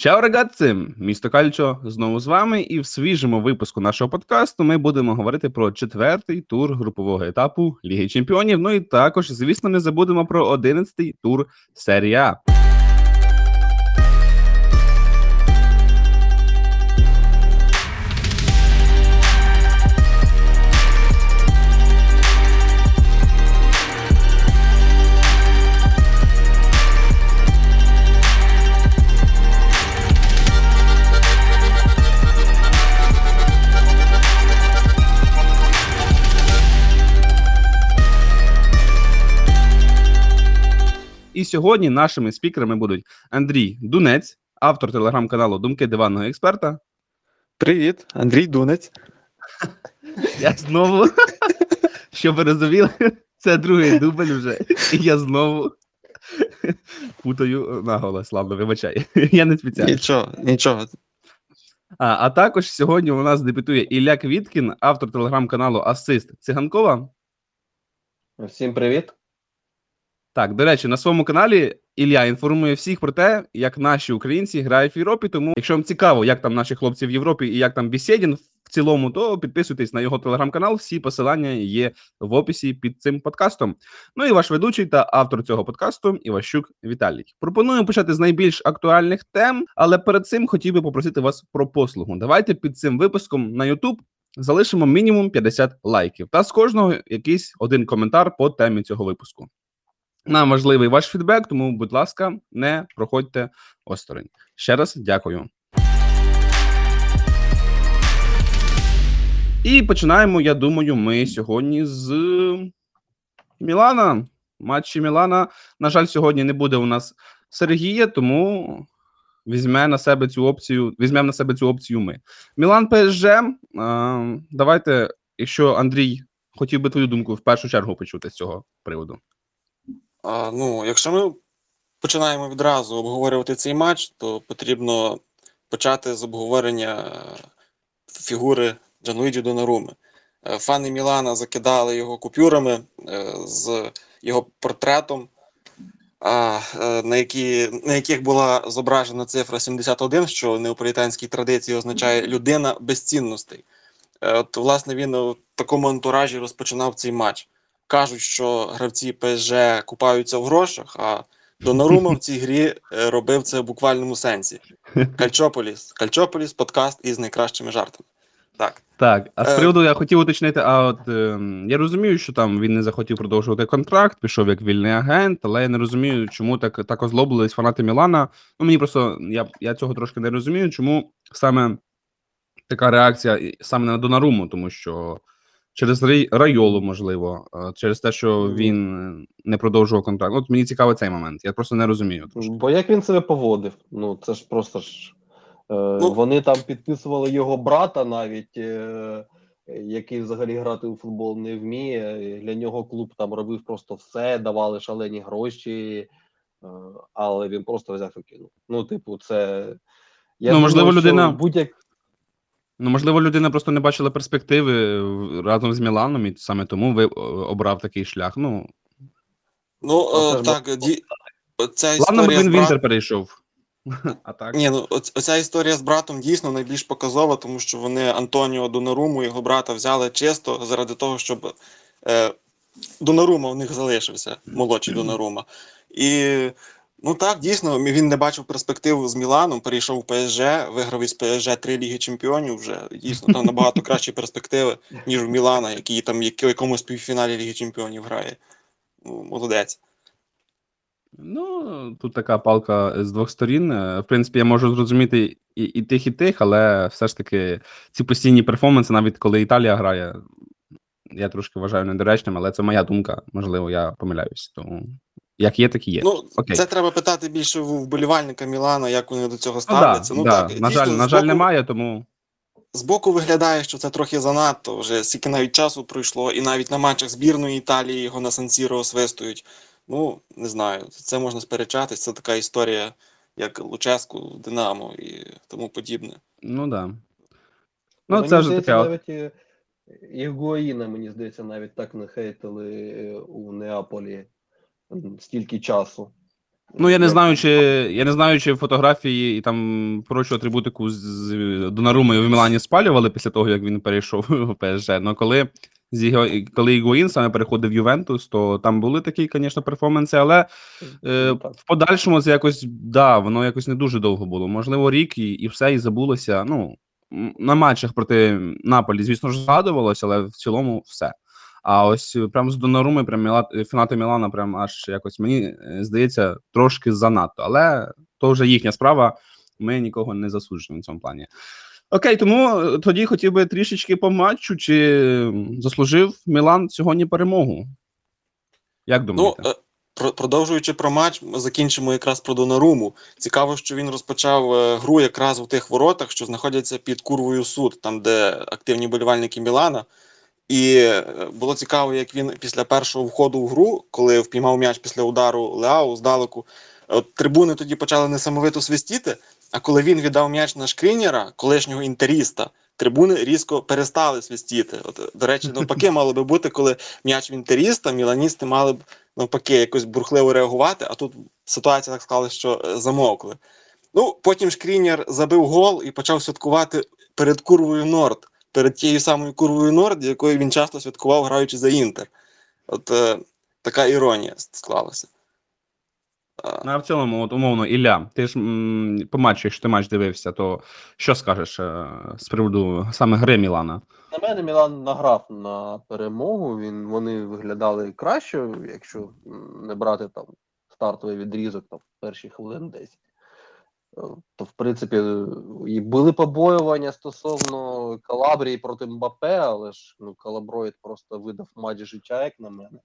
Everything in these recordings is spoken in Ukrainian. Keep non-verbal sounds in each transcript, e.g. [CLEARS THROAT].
Чао, рагатці! Місто Кальчо знову з вами, і в свіжому випуску нашого подкасту ми будемо говорити про четвертий тур групового етапу Ліги Чемпіонів. Ну і також, звісно, не забудемо про одинадцятий тур серії А. І сьогодні нашими спікерами будуть Андрій Дунець, автор телеграм-каналу Думки диванного експерта. Привіт, Андрій Дунець. [LAUGHS] Я знову, [LAUGHS] щоб ви розуміли, це другий дубль вже. І я знову путаю наголос. Ладно, вибачай. [LAUGHS] Я не спеціально. Нічого, нічого. А, а також сьогодні у нас дебютує Ілля Квіткін, автор телеграм-каналу Асист Циганкова. Всім привіт. Так, до речі, на своєму каналі Ілля інформує всіх про те, як наші українці грають в Європі. Тому, якщо вам цікаво, як там наші хлопці в Європі і як там Бісєдін в цілому, то підписуйтесь на його телеграм-канал. Всі посилання є в описі під цим подкастом. Ну і ваш ведучий та автор цього подкасту Іващук Віталій. Пропоную почати з найбільш актуальних тем, але перед цим хотів би попросити вас про послугу. Давайте під цим випуском на YouTube залишимо мінімум 50 лайків, та з кожного якийсь один коментар по темі цього випуску. Нам важливий ваш фідбек, тому, будь ласка, не проходьте осторонь. Ще раз дякую. І починаємо, я думаю, ми сьогодні з Мілана. Матчі Мілана. На жаль, сьогодні не буде у нас Сергія, тому візьме на себе цю опцію. Візьмемо на себе цю опцію ми. Мілан ПСЖ. Давайте, якщо Андрій хотів би твою думку в першу чергу почути з цього приводу. А, Ну, якщо ми починаємо відразу обговорювати цей матч, то потрібно почати з обговорення фігури Джанлуїджі Донаруми. Фани Мілана закидали його купюрами е, з його портретом, на які, на яких була зображена цифра 71, що в неаполітанській традиції означає людина безцінностей. Е, от, власне, він у такому антуражі розпочинав цей матч кажуть, що гравці ПСЖ купаються в грошах, а Донарума в цій грі е, робив це в буквальному сенсі. [LAUGHS] Кальчополіс. Кальчополіс подкаст із найкращими жартами. Так, Так, а з е, приводу я хотів уточнити, а от е, я розумію, що там він не захотів продовжувати контракт, пішов як вільний агент, але я не розумію, чому так так озлобились фанати Мілана. Ну мені просто я я цього трошки не розумію, чому саме така реакція саме на Донаруму, тому що Через райолу, можливо, через те, що він не продовжував контракт. От мені цікавий цей момент. Я просто не розумію. Трошки. Бо як він себе поводив? Ну це ж просто ж е, ну, вони там підписували його брата, навіть е, який взагалі грати у футбол не вміє. Для нього клуб там робив просто все, давали шалені гроші, е, але він просто взяв і кинув. Ну, типу, це я ну, думаю, можливо, людина будь-як. Ну, можливо, людина просто не бачила перспективи разом з Міланом, і саме тому ви обрав такий шлях. Ну, ну е, так, ді... ця історія Ладно, він в Інтер перейшов. [LAUGHS] А так? Ні, ну оця історія з братом дійсно найбільш показова, тому що вони Антоніо Донаруму, його брата, взяли чисто заради того, щоб е, Донарума в них залишився, молодший Донарума. І Ну так, дійсно, він не бачив перспективу з Міланом, перейшов в ПСЖ, виграв із ПСЖ три ліги чемпіонів. Вже дійсно там набагато кращі перспективи, ніж в Мілана, який там в якомусь півфіналі Ліги Чемпіонів грає. Ну, Молодець. Ну, тут така палка з двох сторін. Е, в принципі, я можу зрозуміти і і тих, і тих, але все ж таки ці постійні перформанси, навіть коли Італія грає, я трошки вважаю недоречним, але це моя думка. Можливо, я помиляюсь. Тому як є, так і є. Ну Окей. це треба питати більше в вболівальника Мілана, як вони до цього ставляться. Ну, да, ну да. так на жаль, на жаль, немає, тому збоку виглядає, що це трохи занадто. Вже скільки навіть часу пройшло, і навіть на матчах збірної Італії його на Сан-Сіро освистують. Ну не знаю, це можна сперечатись. Це така історія, як Луческу, Динамо і тому подібне. Ну да. Ну, ну це вже таке. Навіть Ігуаїна, мені здається, навіть так не хейтили у Неаполі стільки часу. Ну, я не знаю, чи я не знаю, чи фотографії і там прочу атрибутику з, Донаруми в Мілані спалювали після того, як він перейшов [LAUGHS] в ПСЖ. Ну коли з його, коли Ігуїн саме переходив в Ювентус, то там були такі, звісно, перформанси, але е, Ну, в подальшому це якось да, воно якось не дуже довго було. Можливо, рік і, і все, і забулося. Ну, на матчах проти Наполі, звісно ж, згадувалося, але в цілому все. А ось е, прям з Донаруми, прям Міла, е, фанати Мілана, прям аж якось мені е, здається трошки занадто. Але то вже їхня справа. Ми нікого не засуджуємо в цьому плані. Окей, тому тоді хотів би трішечки по матчу, чи заслужив Мілан сьогодні перемогу? Як Ну, думаєте? про- продовжуючи про матч, ми закінчимо якраз про Донаруму. Цікаво, що він розпочав гру якраз у тих воротах, що знаходяться під курвою суд, там, де активні болівальники Мілана. І е, було цікаво, як він після першого входу в гру, коли впіймав м'яч після удару Леау здалеку, от трибуни тоді почали несамовито свистіти. А коли він віддав м'яч на шкрінєра, колишнього інтеріста, трибуни різко перестали свистіти. От, до речі, [LAUGHS] навпаки, мало би бути, коли м'яч в інтеріста, міланісти мали б навпаки якось бурхливо реагувати, а тут ситуація так склалася, що е, замовкли. Ну, потім шкрінєр забив гол і почав святкувати перед курвою Норд, перед тією самою курвою Норд, якою він часто святкував, граючи за Інтер. От е, така іронія склалася. Ну, а в цілому, от умовно, Ілля, ти ж м, по матчу, якщо ти матч дивився, то що скажеш е, з приводу саме гри Мілана? На мене Мілан награв на перемогу. Він вони виглядали краще, якщо не брати там стартовий відрізок там перші хвилин 10. То, в принципі, і були побоювання стосовно Калабрії проти Мбапе, але ж ну, Калаброїд просто видав матч життя, як на мене.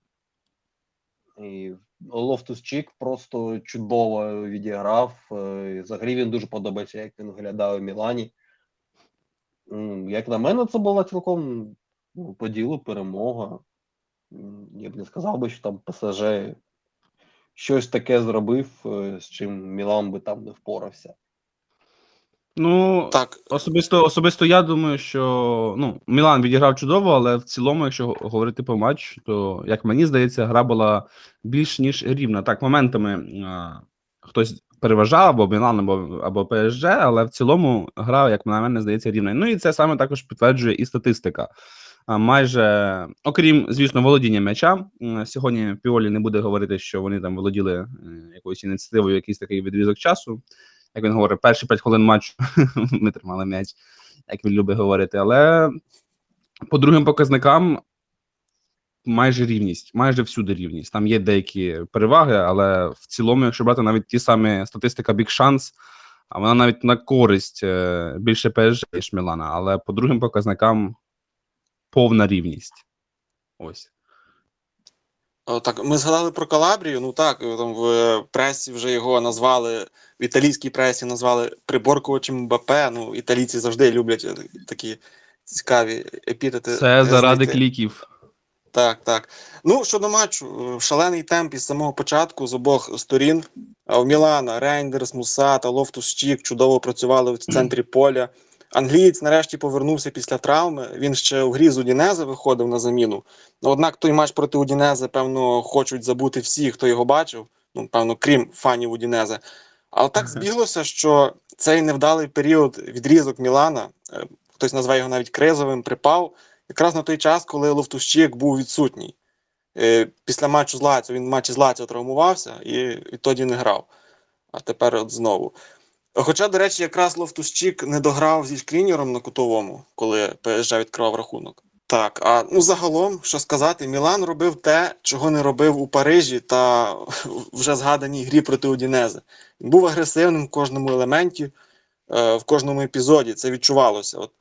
І Лофтус Чік просто чудово відіграв. Е, і Взагалі він дуже подобається, як він виглядає у Мілані. Як на мене, це була цілком ну, по ділу перемога. Я б не сказав би, що там ПСЖ щось таке зробив, е, з чим Мілан би там не впорався. Ну, так, особисто, особисто я думаю, що ну, Мілан відіграв чудово, але в цілому, якщо говорити по матч, то як мені здається, гра була більш ніж рівна. Так, моментами а, хтось переважав або Мілан, або, або ПСЖ, але в цілому гра, як на мене, здається, рівна. Ну і це саме також підтверджує і статистика. Майже, окрім, звісно, володіння м'яча. Сьогодні Піолі не буде говорити, що вони там володіли е, якоюсь ініціативою, якийсь такий відрізок часу. Як він говорить, перші 5 хвилин матчу [LAUGHS] ми тримали м'яч, як він любить говорити. Але по другим показникам майже рівність, майже всюди рівність. Там є деякі переваги, але в цілому, якщо брати навіть ті самі статистика Big Chance, а вона навіть на користь е, більше ПСЖ, ніж Мілана, але по другим показникам повна рівність. Ось. Так, ми згадали про Калабрію. Ну так, е, там в пресі вже його назвали в італійській пресі назвали приборкувачем Мбапе. Ну, італійці завжди люблять е, такі цікаві епітети. Це е, заради знайти. кліків. Так, так. Ну, щодо матчу, е, шалений темп із самого початку з обох сторін. В Мілана, Рейндерс, Муса та Лофтус Чік чудово працювали в центрі поля. Англієць нарешті повернувся після травми. Він ще в грі з Удінезе виходив на заміну. Ну, однак той матч проти Удінезе, певно, хочуть забути всі, хто його бачив. Ну, певно, крім фанів Удінезе. Але так збіглося, що цей невдалий період відрізок Мілана, е, хтось назве його навіть кризовим, припав якраз на той час, коли Лофтущик був відсутній. Е, Після матчу з Лаціо, він в матчі з Лаціо травмувався і, і тоді не грав. А тепер от знову. Хоча, до речі, якраз Лофтущик не дограв зі шклінером на кутовому, коли ПСЖ відкривав рахунок. Так, а ну загалом, що сказати, Мілан робив те, чого не робив у Парижі та [LAUGHS] вже згаданій грі проти Удінези. Він був агресивним в кожному елементі, е, в кожному епізоді. Це відчувалося. От,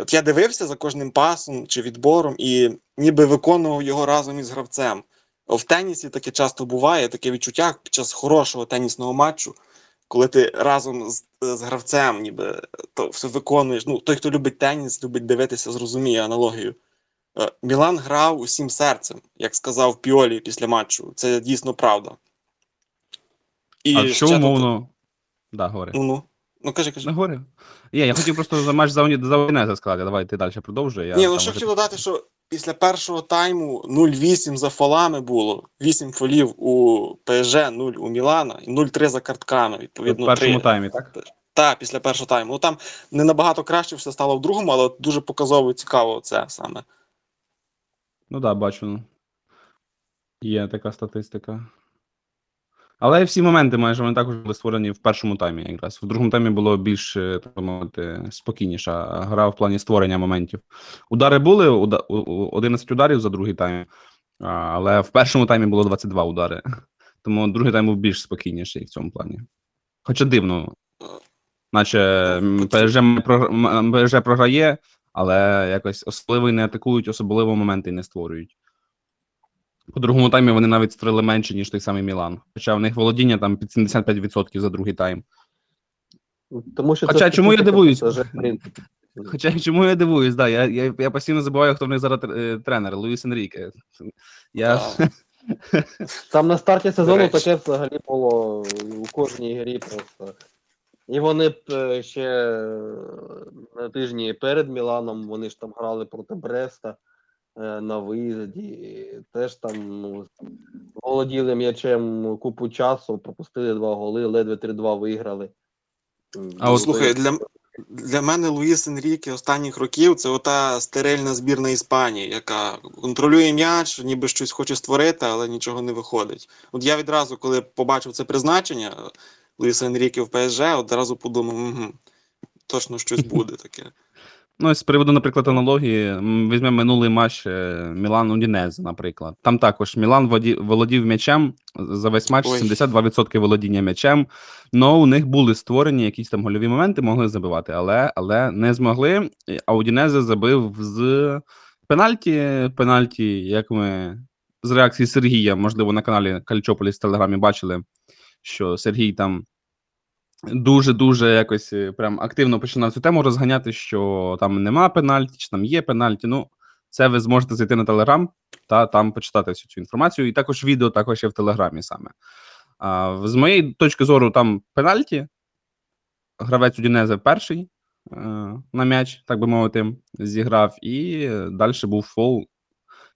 от я дивився за кожним пасом чи відбором і ніби виконував його разом із гравцем. В тенісі таке часто буває, таке відчуття під час хорошого тенісного матчу, коли ти разом з, з гравцем ніби то все виконуєш. Ну, той, хто любить теніс, любить дивитися, зрозуміє аналогію. Е, Мілан грав усім серцем, як сказав Піолі після матчу. Це дійсно правда. І а що ще тут- умовно. Да, говори. Ну, ну. Ну, кажи, кажи. Не говорю. Є, я хотів просто за матч за, Уні- сказати. Давай ти далі продовжуй. Я Ні, ну що вже- хотів додати, що після першого тайму 0-8 за фолами було. 8 фолів у ПСЖ, 0 у Мілана і 0-3 за картками. Відповідно, першому 3. таймі, так? Так, після першого тайму. Ну там не набагато краще все стало в другому, але дуже показово і цікаво це саме. Ну так, да, бачу. Є така статистика. Але всі моменти майже вони також були створені в першому таймі, якраз. В другому таймі було більш, е, так мовити, спокійніша гра в плані створення моментів. Удари були, уда- у- у- 11 ударів за другий тайм, але в першому таймі було 22 удари. [LAUGHS] Тому другий тайм був більш спокійніший в цьому плані. Хоча дивно, наче м, ПСЖ, програ- ПСЖ програє, але якось особливо не атакують, особливо моменти не створюють. По другому таймі вони навіть створили менше, ніж той самий Мілан. Хоча в них володіння там під 75% за другий тайм. Тому що це Хоча чому я дивуюсь? Хоча чому я дивуюсь, да, я, я, я постійно забуваю, хто в них зараз е, тренер, Луїс Енріке. Я, [LAUGHS] Там на старті сезону таке взагалі було у кожній грі просто. І вони б е, ще е, на тижні перед Міланом вони ж там грали проти Бреста на виїзді. Теж там ну, володіли м'ячем купу часу, пропустили два голи, ледве 3-2 виграли. А от Слухай, для, для мене Луїс Енріке останніх років це ота стерильна збірна Іспанії, яка контролює м'яч, ніби щось хоче створити, але нічого не виходить. От я відразу, коли побачив це призначення Луїса Енріке в ПСЖ, одразу подумав, угу, точно щось [LAUGHS] буде таке. Ну, з приводу, наприклад, аналогії, візьмемо минулий матч е, Мілан Удінезе, наприклад. Там також Мілан володів м'ячем за весь матч Ой. 72% володіння м'ячем. Ну, у них були створені якісь там гольові моменти, могли забивати, але, але не змогли. А Удінезе забив з пенальті. Пенальті, як ми з реакції Сергія, можливо, на каналі Кальчополіс в Телеграмі бачили, що Сергій там дуже-дуже якось е, прям активно починав цю тему розганяти, що там нема пенальті, чи там є пенальті. Ну, це ви зможете зайти на Телеграм та там почитати всю цю інформацію. І також відео також є в Телеграмі саме. А, з моєї точки зору, там пенальті. Гравець Удінезе перший е, на м'яч, так би мовити, зіграв, і далі був фол.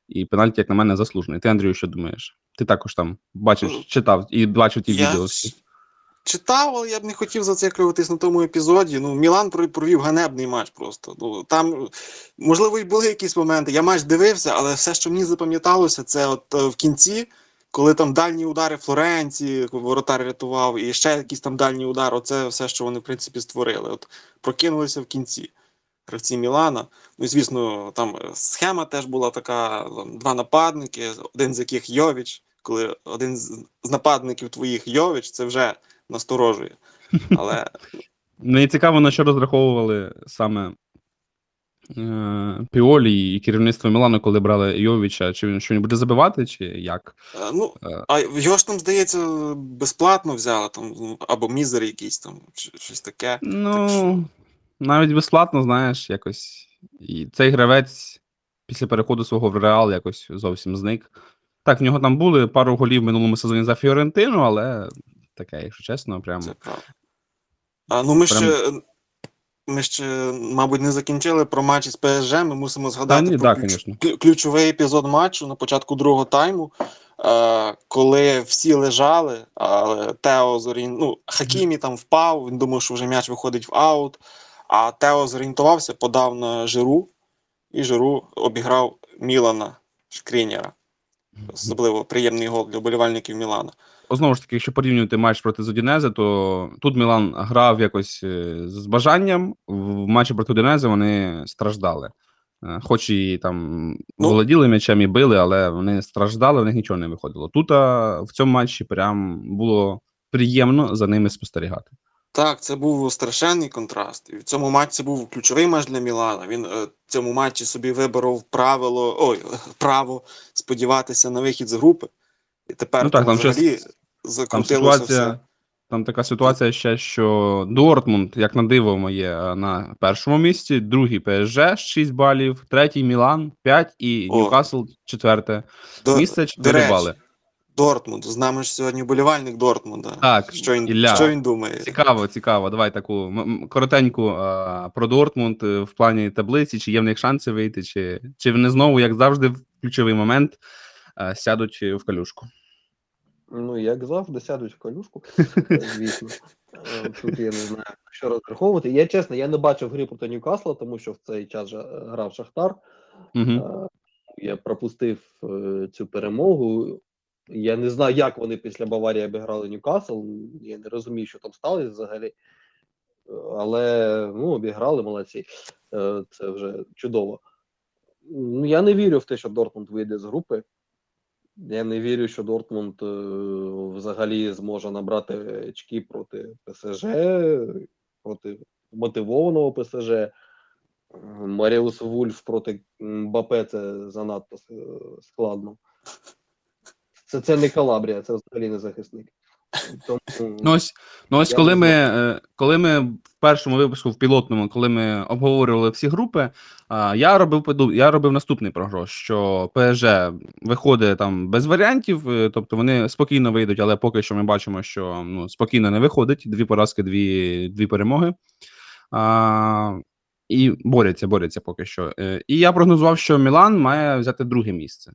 І пенальті, як на мене, заслужений. Ти, Андрію, що думаєш? Ти також там бачиш, Ну, читав і бачив ті Я відео. всі. Читав, але я б не хотів зациклюватись на тому епізоді. Ну, Мілан провів ганебний матч просто. Ну, там, можливо, і були якісь моменти. Я матч дивився, але все, що мені запам'яталося, це от е, в кінці, коли там дальні удари Флоренції, воротар рятував, і ще якийсь там дальній удар. Оце все, що вони, в принципі, створили. От прокинулися в кінці. Гравці Мілана. Ну звісно, там е, схема теж була така: там, два нападники, один з яких Йовіч. Коли один з нападників твоїх Йовіч, це вже насторожує. Але [LAUGHS] Мені цікаво, на що розраховували саме е, Піолі і керівництво Мілану, коли брали Йовіча. Чи він що він буде забивати, чи як? е, ну, Е, а його ж там, здається, безплатно взяли, там, ну, або мізер якийсь там, чи щось таке. Ну, навіть безплатно, знаєш, якось. І цей гравець після переходу свого в Реал якось зовсім зник. Так, в нього там були пару голів в минулому сезоні за Фіорентину, але таке, якщо чесно, прям. Це правда. А, ну, ми Прям- ще, ми ще, мабуть, не закінчили про матч із ПСЖ. Ми мусимо Та згадати ні, про да, ключ- ключовий епізод матчу на початку другого тайму, е, коли всі лежали, але Тео зорін... ну, Хакімі там впав, він думав, що вже м'яч виходить в аут. А Тео зорієнтувався, подав на Жиру, і Жиру обіграв Мілана Шкрінєра. Особливо приємний гол для вболівальників Мілана. Знову ж таки, якщо порівнювати матч проти Зодінези, то тут Мілан грав якось е, з бажанням. В матчі проти Удінези вони страждали. Е, Хоч і там Ну- володіли м'ячем і били, але вони страждали, в них нічого не виходило. Тут а, в цьому матчі прям було приємно за ними спостерігати. Так, це був страшенний контраст. І в цьому матчі був ключовий матч для Мілана. Він е, в цьому матчі собі виборов правило, ой, [LAUGHS] право сподіватися на вихід з групи. І тепер Ну так, там взагалі закрутилося ситуація, все. там така ситуація ще, що Дортмунд, як на диво, моє е, на першому місці, другий ПСЖ 6 балів, третій Мілан 5 і. Ньюкасл четверте До, місце до речі, бали. Дортмунд. З нами ж сьогодні вболівальник Дортмунда. Так, що він, Ілля. що він думає? Цікаво, цікаво. Давай таку коротеньку а, про Дортмунд е, в плані таблиці, чи є в них шанси вийти, чи, чи вони знову, як завжди, в ключовий момент а, сядуть в калюшку. Ну, як завжди, сядуть в колюшку, е, [LAUGHS] звісно. Е, Тут я не знаю, що розраховувати. Я чесно, я не бачив гри проти Ньюкасла, тому що в цей час же, е, грав Шахтар. Угу. Е, Я пропустив е, цю перемогу. Я не знаю, як вони після Баварії обіграли Ньюкасл. Я не розумію, що там сталося взагалі. Але ну, обіграли молодці. Е, Це вже чудово. Ну, я не вірю в те, що Дортмунд вийде з групи. Я не вірю, що Дортмунд е, взагалі зможе набрати очки проти ПСЖ, проти мотивованого ПСЖ. Маріус Вульф проти Мбапе це занадто складно. Це, це не Калабрія, це взагалі не захисник. Тому, [LAUGHS] Ну ось, ну ось коли ми, е, коли ми в першому випуску, в пілотному, коли ми обговорювали всі групи, я робив я робив наступний прогноз, що ПСЖ виходить там без варіантів, е, тобто вони спокійно вийдуть, але поки що ми бачимо, що ну, спокійно не виходить. Дві поразки, дві, дві перемоги. А, і борються, борються поки що. Е, І я прогнозував, що Мілан має взяти друге місце.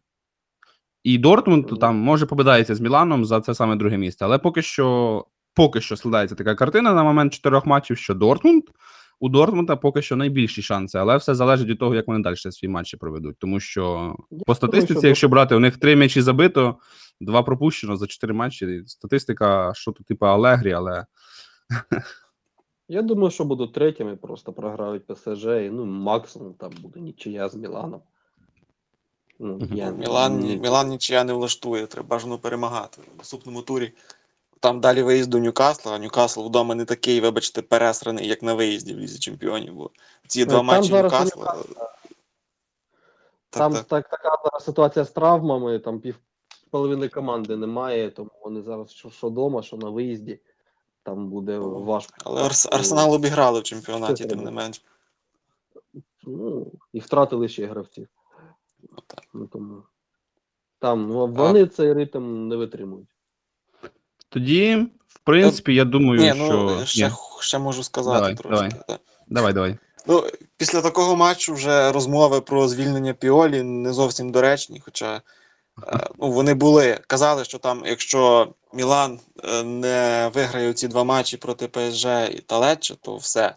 І Дортмунд там може побидається з Міланом за це саме друге місце. Але поки що, поки що складається така картина на момент чотирьох матчів, що Дортмунд у Дортмунда поки що найбільші шанси, але все залежить від того, як вони далі свої матчі проведуть. Тому що Я по статистиці, що якщо брати, у них три м'ячі забито, два пропущено за чотири матчі. Статистика, що то типу Алегрі, але Я думаю, що будуть третіми, просто програють ПСЖ, і ну, максимум там буде нічия з Міланом. Ну, я Мілан, ні- Мілан нічия не влаштує, треба бажано перемагати в наступному турі. Там далі виїзд до Ньюкасла, а Ньюкасл вдома не такий, вибачте, пересраний, як на виїзді в Лізі Чемпіонів. Бо ці два там матчі Ньюкасла. Так, Там так. так, така зараз ситуація з травмами, там пів половини команди немає, тому вони зараз що, що дома, що на виїзді. Там буде важко. Але Арс- Арсенал обіграли в чемпіонаті, тим не менш. Ну, і втратили ще гравців. Ну. Ну, тому там ну, вони цей ритм не витримують. тоді, в принципі, я думаю, Ні, що ну ще, Ні. ще можу сказати Давай, трошки. давай. так. давай, давай. Ну, після такого матчу вже розмови про звільнення Піолі не зовсім доречні. Хоча е, ну, вони були. Казали, що там, якщо Мілан е, не виграє ці два матчі проти ПСЖ та Лечче, то все.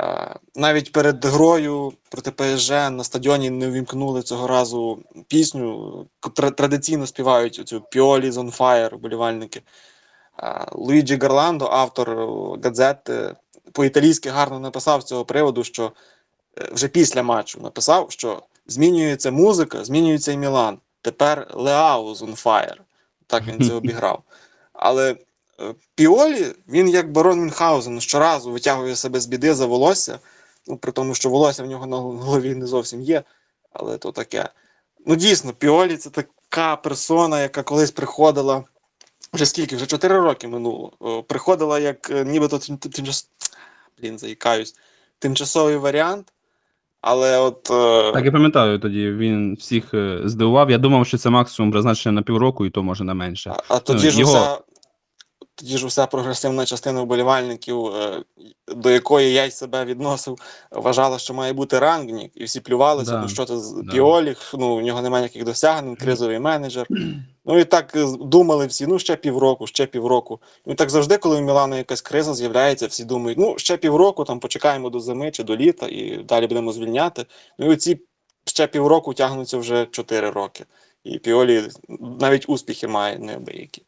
Е, Навіть перед грою проти ПСЖ на стадіоні не увімкнули цього разу пісню. Тра- Традиційно співають цю Піолі on Fire, вболівальники. Е, Луїджі Гарландо, автор е, газети, по-італійськи гарно написав з цього приводу, що вже після матчу написав, що змінюється музика, змінюється і Мілан. Тепер Леау on fire. Так він це [LAUGHS] обіграв. Але Піолі, він як барон Мюнхгаузен, щоразу витягує себе з біди за волосся. Ну, при тому, що волосся в нього на голові не зовсім є, але то таке. Ну, дійсно, Піолі це така персона, яка колись приходила. Вже скільки? Вже 4 роки минуло. Приходила як е, нібито тим, тим, тимчас... Блін, заїкаюсь. Тимчасовий варіант. Але от. е, Так, я пам'ятаю, тоді він всіх е, здивував. Я думав, що це максимум призначення на півроку, і то може на менше. А, а тоді, ж його- тоді ж уся прогресивна частина вболівальників, е, до якої я й себе відносив, вважала, що має бути рангнік, і всі плювалися, Да, ну що це з да. Піоліх, ну у нього немає ніяких досягнень, кризовий менеджер. [CLEARS THROAT] Ну і так е, думали всі, ну ще півроку, ще півроку. Ну і так завжди, коли в Мілану якась криза з'являється, всі думають, ну ще півроку, там почекаємо до зими чи до літа, і далі будемо звільняти. Ну і оці ще півроку тягнуться вже 4 роки. І Піолі навіть успіхи має неабиякі.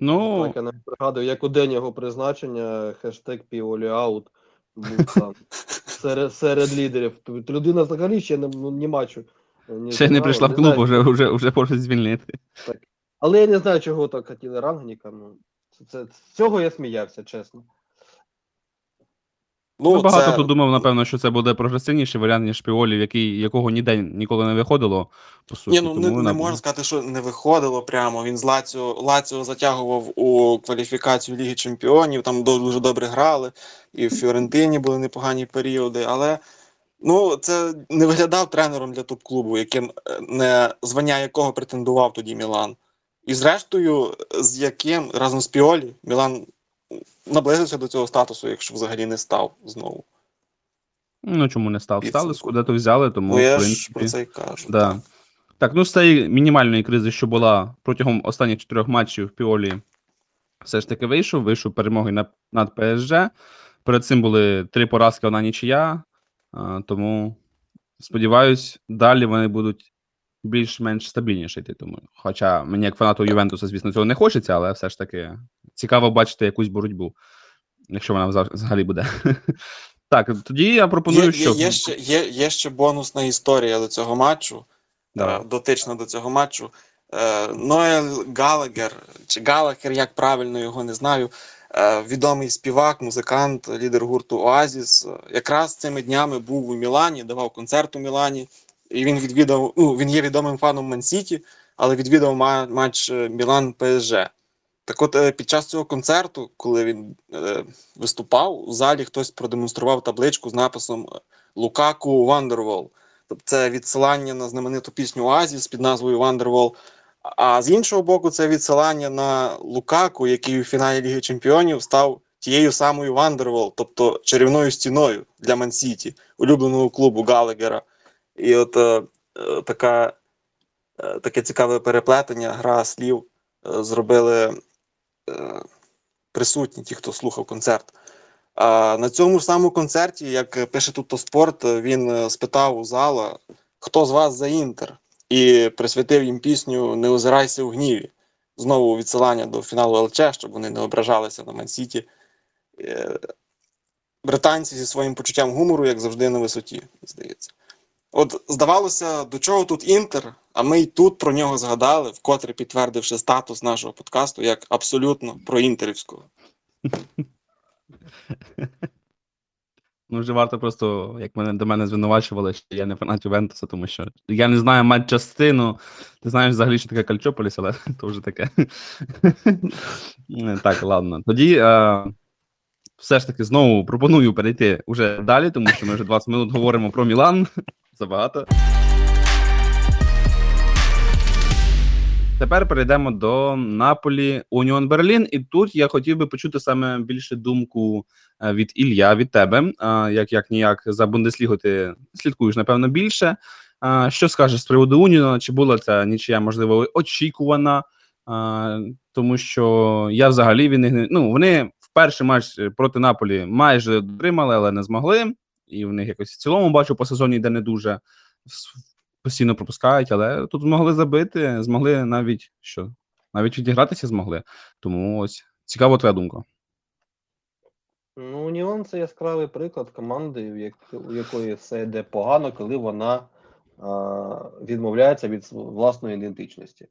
Ну, Так, я навіть пригадую, як у день його призначення хештег Піоліаут був там серед, серед лідерів. Тобто Людина взагалі ще не, ну, ні матчу. ні ще не прийшла в клуб, вже, вже, вже можуть звільнити. Але я не знаю, чого так хотіли рангніка. Ну, це, це, з цього я сміявся, чесно. Ну, багато це- хто думав, напевно, що це буде прогресивніший варіант, ніж Піолів, який, якого ніде ніколи не виходило, по суті. Ні, ну не, Тому, не на- можна сказати, що не виходило прямо. Він з Лаціо, Лаціо затягував у кваліфікацію Ліги Чемпіонів, там дуже добре грали, і в Фіорентині були непогані періоди. Але Ну, це не виглядав тренером для топ-клубу, яким е, не звання якого претендував тоді Мілан. І зрештою, з яким разом з Піолі Мілан наблизився до цього статусу, якщо взагалі не став знову. Ну чому не став? Стали, куди то взяли, тому Ну, я в ж про це й кажу. Да. Так, ну з цієї мінімальної кризи, що була протягом останніх чотирьох матчів Піолі, все ж таки вийшов. Вийшов перемогою над, над ПСЖ. Перед цим були три поразки, одна нічия. А, тому сподіваюсь, далі вони будуть більш-менш стабільніше йти. Тому. Хоча мені, як фанату Ювентуса, звісно, цього не хочеться, але все ж таки цікаво бачити якусь боротьбу, якщо вона вза- взагалі буде. [LAUGHS] Так, тоді я пропоную, Є, що. є, є, ще, є, є ще бонусна історія до цього матчу. Е, дотична до цього матчу. Е, Ноель Галагер, чи Галагер, як правильно його не знаю. е, Відомий співак, музикант, лідер гурту Оазіс. Якраз цими днями був у Мілані, давав концерт у Мілані. І він відвідав, ну, він є відомим фаном Ман-Сіті, але відвідав матч Мілан ПСЖ. Так от, е, під час цього концерту, коли він е, виступав, у залі хтось продемонстрував табличку з написом Лукаку Вандервол. Тобто це відсилання на знамениту пісню Оазіс під назвою Wonderwall. А з іншого боку, це відсилання на Лукаку, який у фіналі Ліги Чемпіонів став тією самою Wonderwall, тобто чарівною стіною для Ман-Сіті, улюбленого клубу Галагера. І от е, е, така, е, таке цікаве переплетення, гра слів е, зробили е, присутні, ті, хто слухав концерт. А на цьому самому концерті, як пише тут спорт, він е, спитав у зала, хто з вас за інтер, і присвятив їм пісню Не озирайся у гніві. Знову відсилання до фіналу ЛЧ, щоб вони не ображалися на Ман-Сіті. Е, Британці зі своїм почуттям гумору, як завжди, на висоті, здається. От здавалося, до чого тут інтер, а ми й тут про нього згадали, вкотре підтвердивши статус нашого подкасту як абсолютно проінтерівського. Ну, вже варто просто, як мене до мене звинувачували, що я не фанат Ювентуса, тому що я не знаю матч-частину. Ти знаєш взагалі, що таке Кальчополіс, але [LAUGHS] то вже таке. Так, ладно. Тоді е, все ж таки знову пропоную перейти уже далі, тому що ми вже 20 минут говоримо про Мілан. Забагато. Тепер перейдемо до Наполі Уніон Берлін. І тут я хотів би почути саме більше думку е, від Ілля, від тебе. Як як ніяк за Бундеслігу ти слідкуєш, напевно, більше. Що скажеш з приводу Уніона? Чи була ця нічия, можливо, очікувана? Тому що я взагалі не ну вони в перший матч проти Наполі майже дотримали, але не змогли. І в них якось в цілому бачу по сезоні йде не дуже постійно пропускають, але тут змогли забити, змогли навіть що навіть відігратися змогли. Тому ось цікава твоя думка. Ну, Уніон це яскравий приклад команди, у якої все йде погано, коли вона а, відмовляється від власної ідентичності.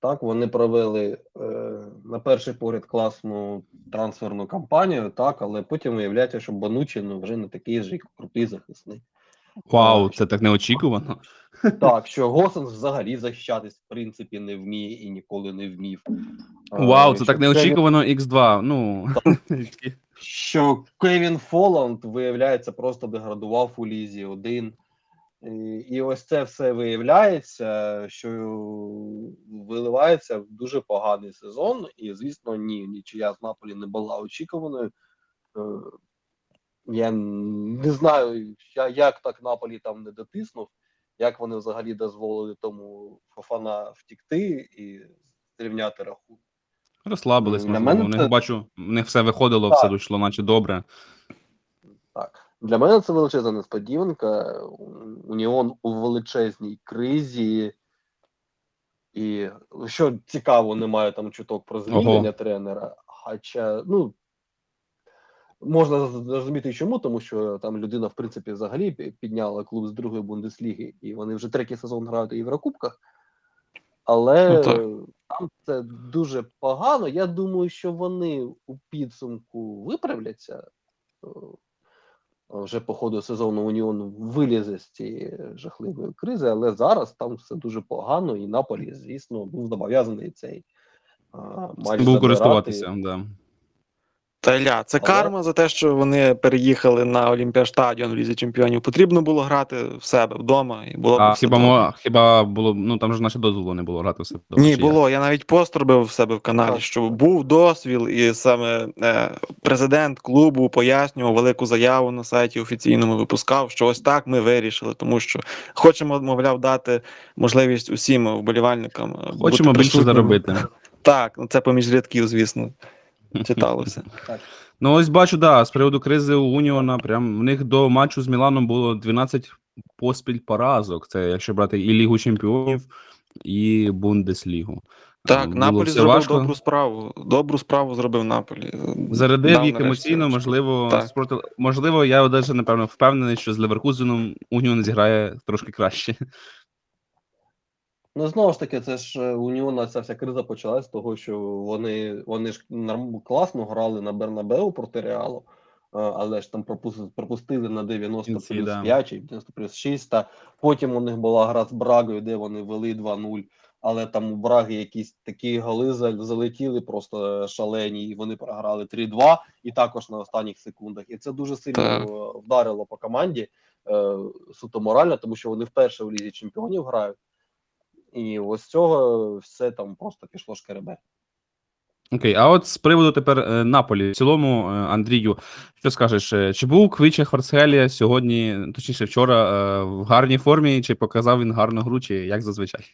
Так, вони провели е, на перший погляд класну трансферну кампанію, так, але потім виявляється, що Банучі ну, вже не такий же крутий захисник. Вау, це так неочікувано. [LAUGHS] Так, що Госенс взагалі захищатись в принципі не вміє і ніколи не вмів. Вау, це так неочікувано. X2. Ну [LAUGHS] що Кевін Фоланд, виявляється, просто деградував у Лізі один. І, і ось це все виявляється, що виливається в дуже поганий сезон. І, звісно, ні, нічия з Наполі не була очікуваною. Я не знаю, як так Наполі там не дотиснув, як вони взагалі дозволили тому Фофана втікти і зрівняти рахунок. розслабились. Можливо. мене У них бачу, в них все виходило, Так. все йшло, наче добре. Так, для мене це величезна несподіванка. Уніон у величезній кризі, і що цікаво, немає там чуток про звільнення Ого. тренера. Хоча, ну можна зрозуміти, чому, тому що там людина, в принципі, взагалі підняла клуб з другої бундесліги, і вони вже третій сезон грають у Єврокубках. Але Ну, там це дуже погано. Я думаю, що вони у підсумку виправляться. Е, Вже по ходу сезону Уніон вилізе з цієї жахливої кризи, але зараз там все дуже погано, і Наполі, звісно, був зобов'язаний цей а, матч Був забирати. користуватися, да. Та Ілля, це Але- карма за те, що вони переїхали на Олімпіастадіон в Лізі Чемпіонів. Потрібно було грати в себе вдома і було А хіба, мо, хіба було, ну там ж наше дозволу не було грати все. Ні, було. Я навіть пост робив в себе в каналі, Так. що був дозвіл, і саме е, президент клубу пояснював велику заяву на сайті офіційному випускав, що ось так ми вирішили, тому що хочемо, мовляв, дати можливість усім вболівальникам. е, бути Хочемо більше заробити. Так, ну це поміж рядків, звісно, читалося. [LAUGHS] Ну, ось бачу, да, з приводу кризи у Уніона, прям в них до матчу з Міланом було 12 поспіль поразок. Це якщо брати і Лігу Чемпіонів, і Бундеслігу. Так, Було Наполі зробив важко. добру справу. Добру справу зробив Наполі. Зарядив Дав їх емоційно, можливо, Так. спроти... можливо, я навіть напевно впевнений, що з Леверкузеном Уніон зіграє трошки краще. Ну, знову ж таки, це ж е, у Уніона ця вся криза почалась з того, що вони, вони ж класно грали на Бернабеу проти Реалу, е, але ж там пропустили, пропустили на 90 плюс 5 чи 90 плюс 6. Та потім у них була гра з Брагою, де вони вели 2-0. Але там у Браги якісь такі голи залетіли просто шалені, і вони програли 3-2, і також на останніх секундах. І це дуже сильно Так. е, вдарило по команді суто морально, тому що вони вперше в лізі чемпіонів грають. І ось цього все там просто пішло шкеребе. Окей, а от з приводу тепер е, Наполі. В цілому, е, Андрію, що скажеш, е, чи був Квіча Хварцхелія сьогодні, точніше вчора, е, в гарній формі, чи показав він гарну гру, чи як зазвичай?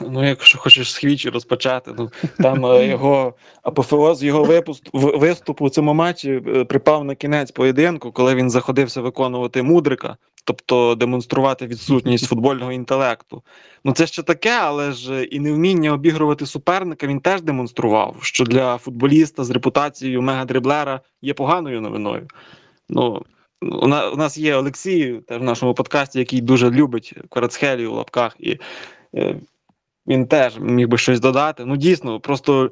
Ну, якщо хочеш з Хвічі розпочати, ну там його апофеоз його випуск, в- виступу у цьому матчі припав на кінець поєдинку, коли він заходився виконувати мудрика, тобто демонструвати відсутність [LAUGHS] футбольного інтелекту. Ну це ще таке, але ж і невміння обігрувати суперника він теж демонстрував, що для футболіста з репутацією мега-дриблера є поганою новиною. Ну, у нас є Олексій, теж в нашому подкасті, який дуже любить Карацхелі у лапках. І е, він теж міг би щось додати. Ну, дійсно, просто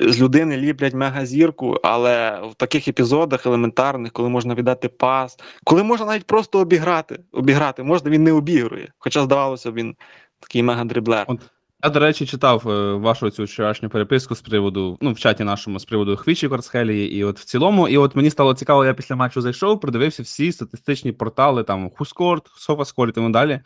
з людини ліплять мегазірку, але в таких епізодах елементарних, коли можна віддати пас, коли можна навіть просто обіграти, обіграти, можна, він не обігрує. Хоча, здавалося він такий мега-дриблер. Я, до речі, читав е, вашу цю вчорашню переписку з приводу, ну, в чаті нашому з приводу Хвічі Кварцхелії, і от в цілому, і от мені стало цікаво, я після матчу зайшов, продивився всі статистичні портали, там Хускорт, Софаскор і тому далі.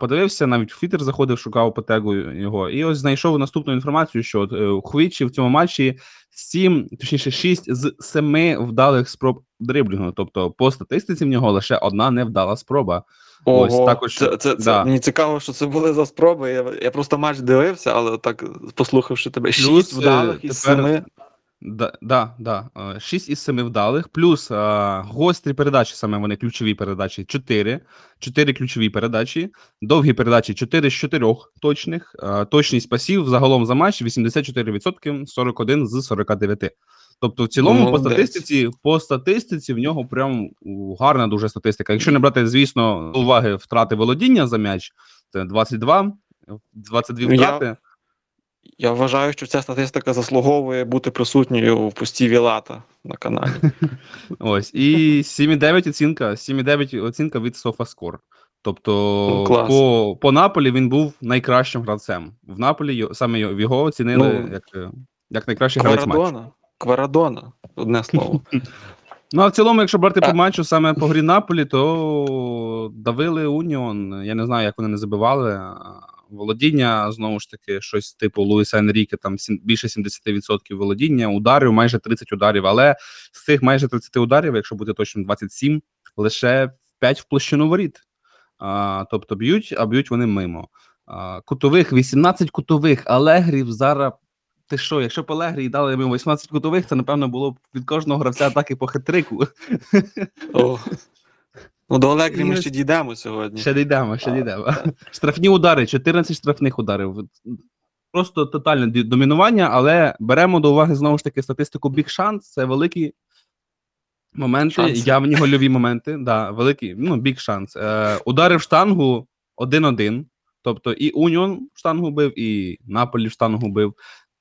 Подивився, навіть в Твіттер заходив, шукав по тегу його, і ось знайшов наступну інформацію, що от, е, Хвічі в цьому матчі 7, точніше 6 з 7 вдалих спроб дриблінгу. Тобто, по статистиці в нього лише одна невдала спроба. Ось також, це, це, це мені цікаво, що це були за спроби. Я, я просто матч дивився, але так послухавши тебе, шість е, вдалих із тепер- семи. Да, да, да. 6 із 7 вдалих, плюс а, гострі передачі, саме вони ключові передачі 4. 4 ключові передачі, довгі передачі 4 з 4 точних. А, точність пасів загалом за матч 84%, 41 з 49. Тобто, в цілому, по статистиці, по статистиці в нього прям у, гарна дуже статистика. Якщо не брати, звісно, до уваги втрати володіння за м'яч, це 22, 22 Ну, я- втрати. Я вважаю, що ця статистика заслуговує бути присутньою в пості Вілата на каналі. [LAUGHS] Ось, і 7,9 оцінка, 7,9 оцінка від SofaScore. Тобто Ну, клас. по, по Наполі він був найкращим гравцем. В Наполі саме його- оцінили Ну, як, е, як найкращий гравець матчу. Кварадона. Кварадона, одне слово. [LAUGHS] Ну, а в цілому, якщо брати по матчу саме по грі Наполі, то давили Уніон. Я не знаю, як вони не забивали. Володіння, знову ж таки, щось типу Луїса Енріке, там більше 70% володіння, ударів, майже 30 ударів. Але з цих майже 30 ударів, якщо бути точним, 27, лише 5 в площину воріт. А, тобто б'ють, а б'ють вони мимо. А, кутових 18 кутових, Алегрів зараз. Ти що, якщо б Алегрі дали йому 18 кутових, це напевно було б від кожного гравця атаки по хитрику. Ну, до Олегрі ми ще дійдемо сьогодні. Ще дійдемо, ще дійдемо. [LAUGHS] Штрафні удари, 14 штрафних ударів. Просто тотальне домінування, але беремо до уваги знову ж таки статистику Big Chance. Це великі моменти, Шанси. явні гольові моменти. Да, великі, ну, Big Chance. Е, удари в штангу 1-1. Тобто і Уніон в штангу бив, і Наполі в штангу бив.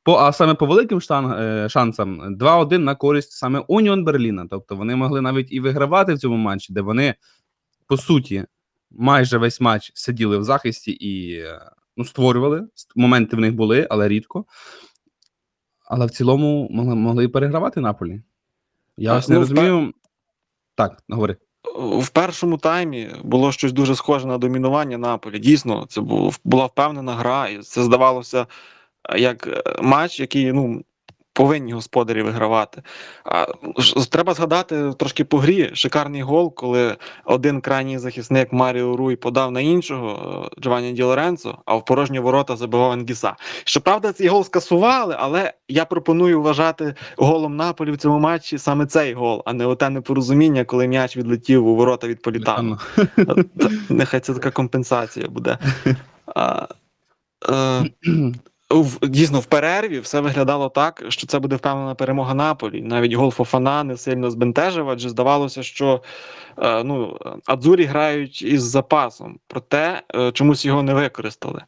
По, а саме по великим штанг, е, шансам 2-1 на користь саме Уніон Берліна. Тобто вони могли навіть і вигравати в цьому матчі, де вони, по суті, майже весь матч сиділи в захисті і ну, створювали. Моменти в них були, але рідко. Але в цілому могли, могли і перегравати Наполі. Я А, ось не ну, розумію. Так, говори. В першому таймі було щось дуже схоже на домінування Наполі. Дійсно, це було, була впевнена гра, і це здавалося е, як е, матч, який ну, повинні господарі вигравати. А, треба згадати трошки по грі шикарний гол, коли один крайній захисник Маріо Руй подав на іншого е, Джованні Ді Лоренцо, а в порожні ворота забивав Ангіса. Щоправда, цей гол скасували, але я пропоную вважати голом Наполі в цьому матчі саме цей гол, а не оте непорозуміння, коли м'яч відлетів у ворота від Політану. Нехай це така компенсація буде. [LAUGHS] А, е, в, дійсно, в перерві все виглядало так, що це буде впевнена перемога Наполі. Навіть гол Фофана не сильно збентежив, адже здавалося, що е, ну, Адзурі грають із запасом, проте е, чомусь його не використали.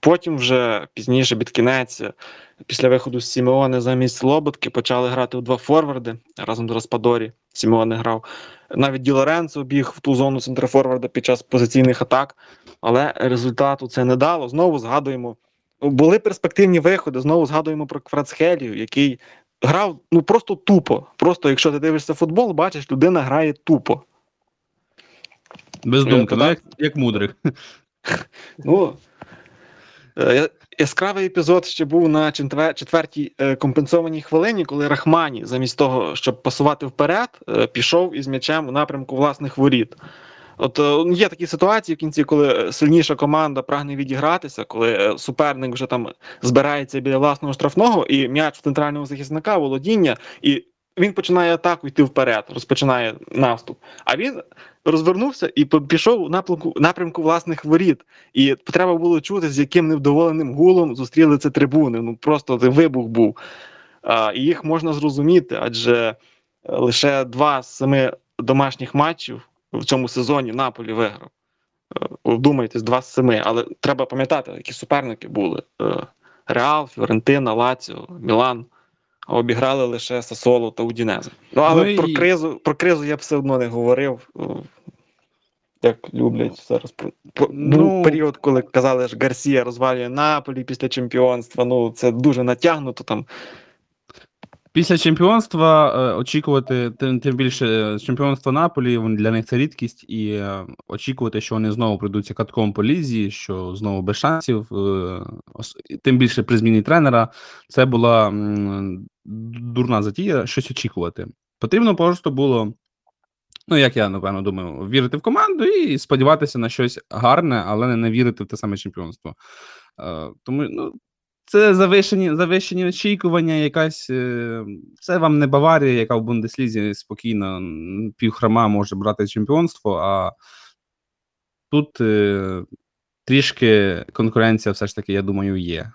Потім, вже пізніше, під кінець, е, після виходу з Сімеони замість Лоботки почали грати у два форварди разом з Распадорі. Сімеоне грав. Навіть Ді Лоренцо біг в ту зону центрофорварда під час позиційних атак, але результату це не дало. Знову згадуємо. Були перспективні виходи. Знову згадуємо про Кварцхелію, який грав ну просто тупо. Просто якщо ти дивишся футбол, бачиш, людина грає тупо. Без думки, ну як, як мудрик. [LAUGHS] Ну е, я- яскравий епізод ще був на четвертій е, компенсованій хвилині, коли Рахмані, замість того, щоб пасувати вперед, е, пішов із м'ячем у напрямку власних воріт. От е, є такі ситуації в кінці, коли е, сильніша команда прагне відігратися, коли е, суперник вже там збирається біля власного штрафного, і м'яч в центрального захисника, володіння, і він починає атаку йти вперед, розпочинає наступ. А він розвернувся і пішов у напрямку, напрямку власних воріт. І треба було чути, з яким невдоволеним гулом зустріли це трибуни. Ну просто це вибух був. А, і їх можна зрозуміти, адже лише два з семи домашніх матчів в цьому сезоні Наполі виграв. Е, Вдумайтесь, два з семи. Але треба пам'ятати, які суперники були: Е, Реал, Фіорентина, Лаціо, Мілан. А обіграли лише Сасоло та Удінезе. Ну але Ну і- про кризу про кризу я б все одно не говорив. Е, Як люблять зараз. Про- Ну- Був період, коли казали, що Гарсія розвалює Наполі після чемпіонства. Ну це дуже натягнуто там. Після чемпіонства е, очікувати, тим, тим більше е, чемпіонство Наполі для них це рідкість, і е, очікувати, що вони знову прийдуться катком по лізі, що знову без шансів, тим більше при зміні тренера, це була дурна затія, щось очікувати. Потрібно просто було, ну як я напевно думаю, вірити в команду і сподіватися на щось гарне, але не, вірити в те саме чемпіонство. Тому ну, це завищені, завищені очікування, якась. е, Це вам не Баварія, яка в Бундеслізі спокійно півхрама може брати чемпіонство, а тут е, трішки конкуренція все ж таки, я думаю, є.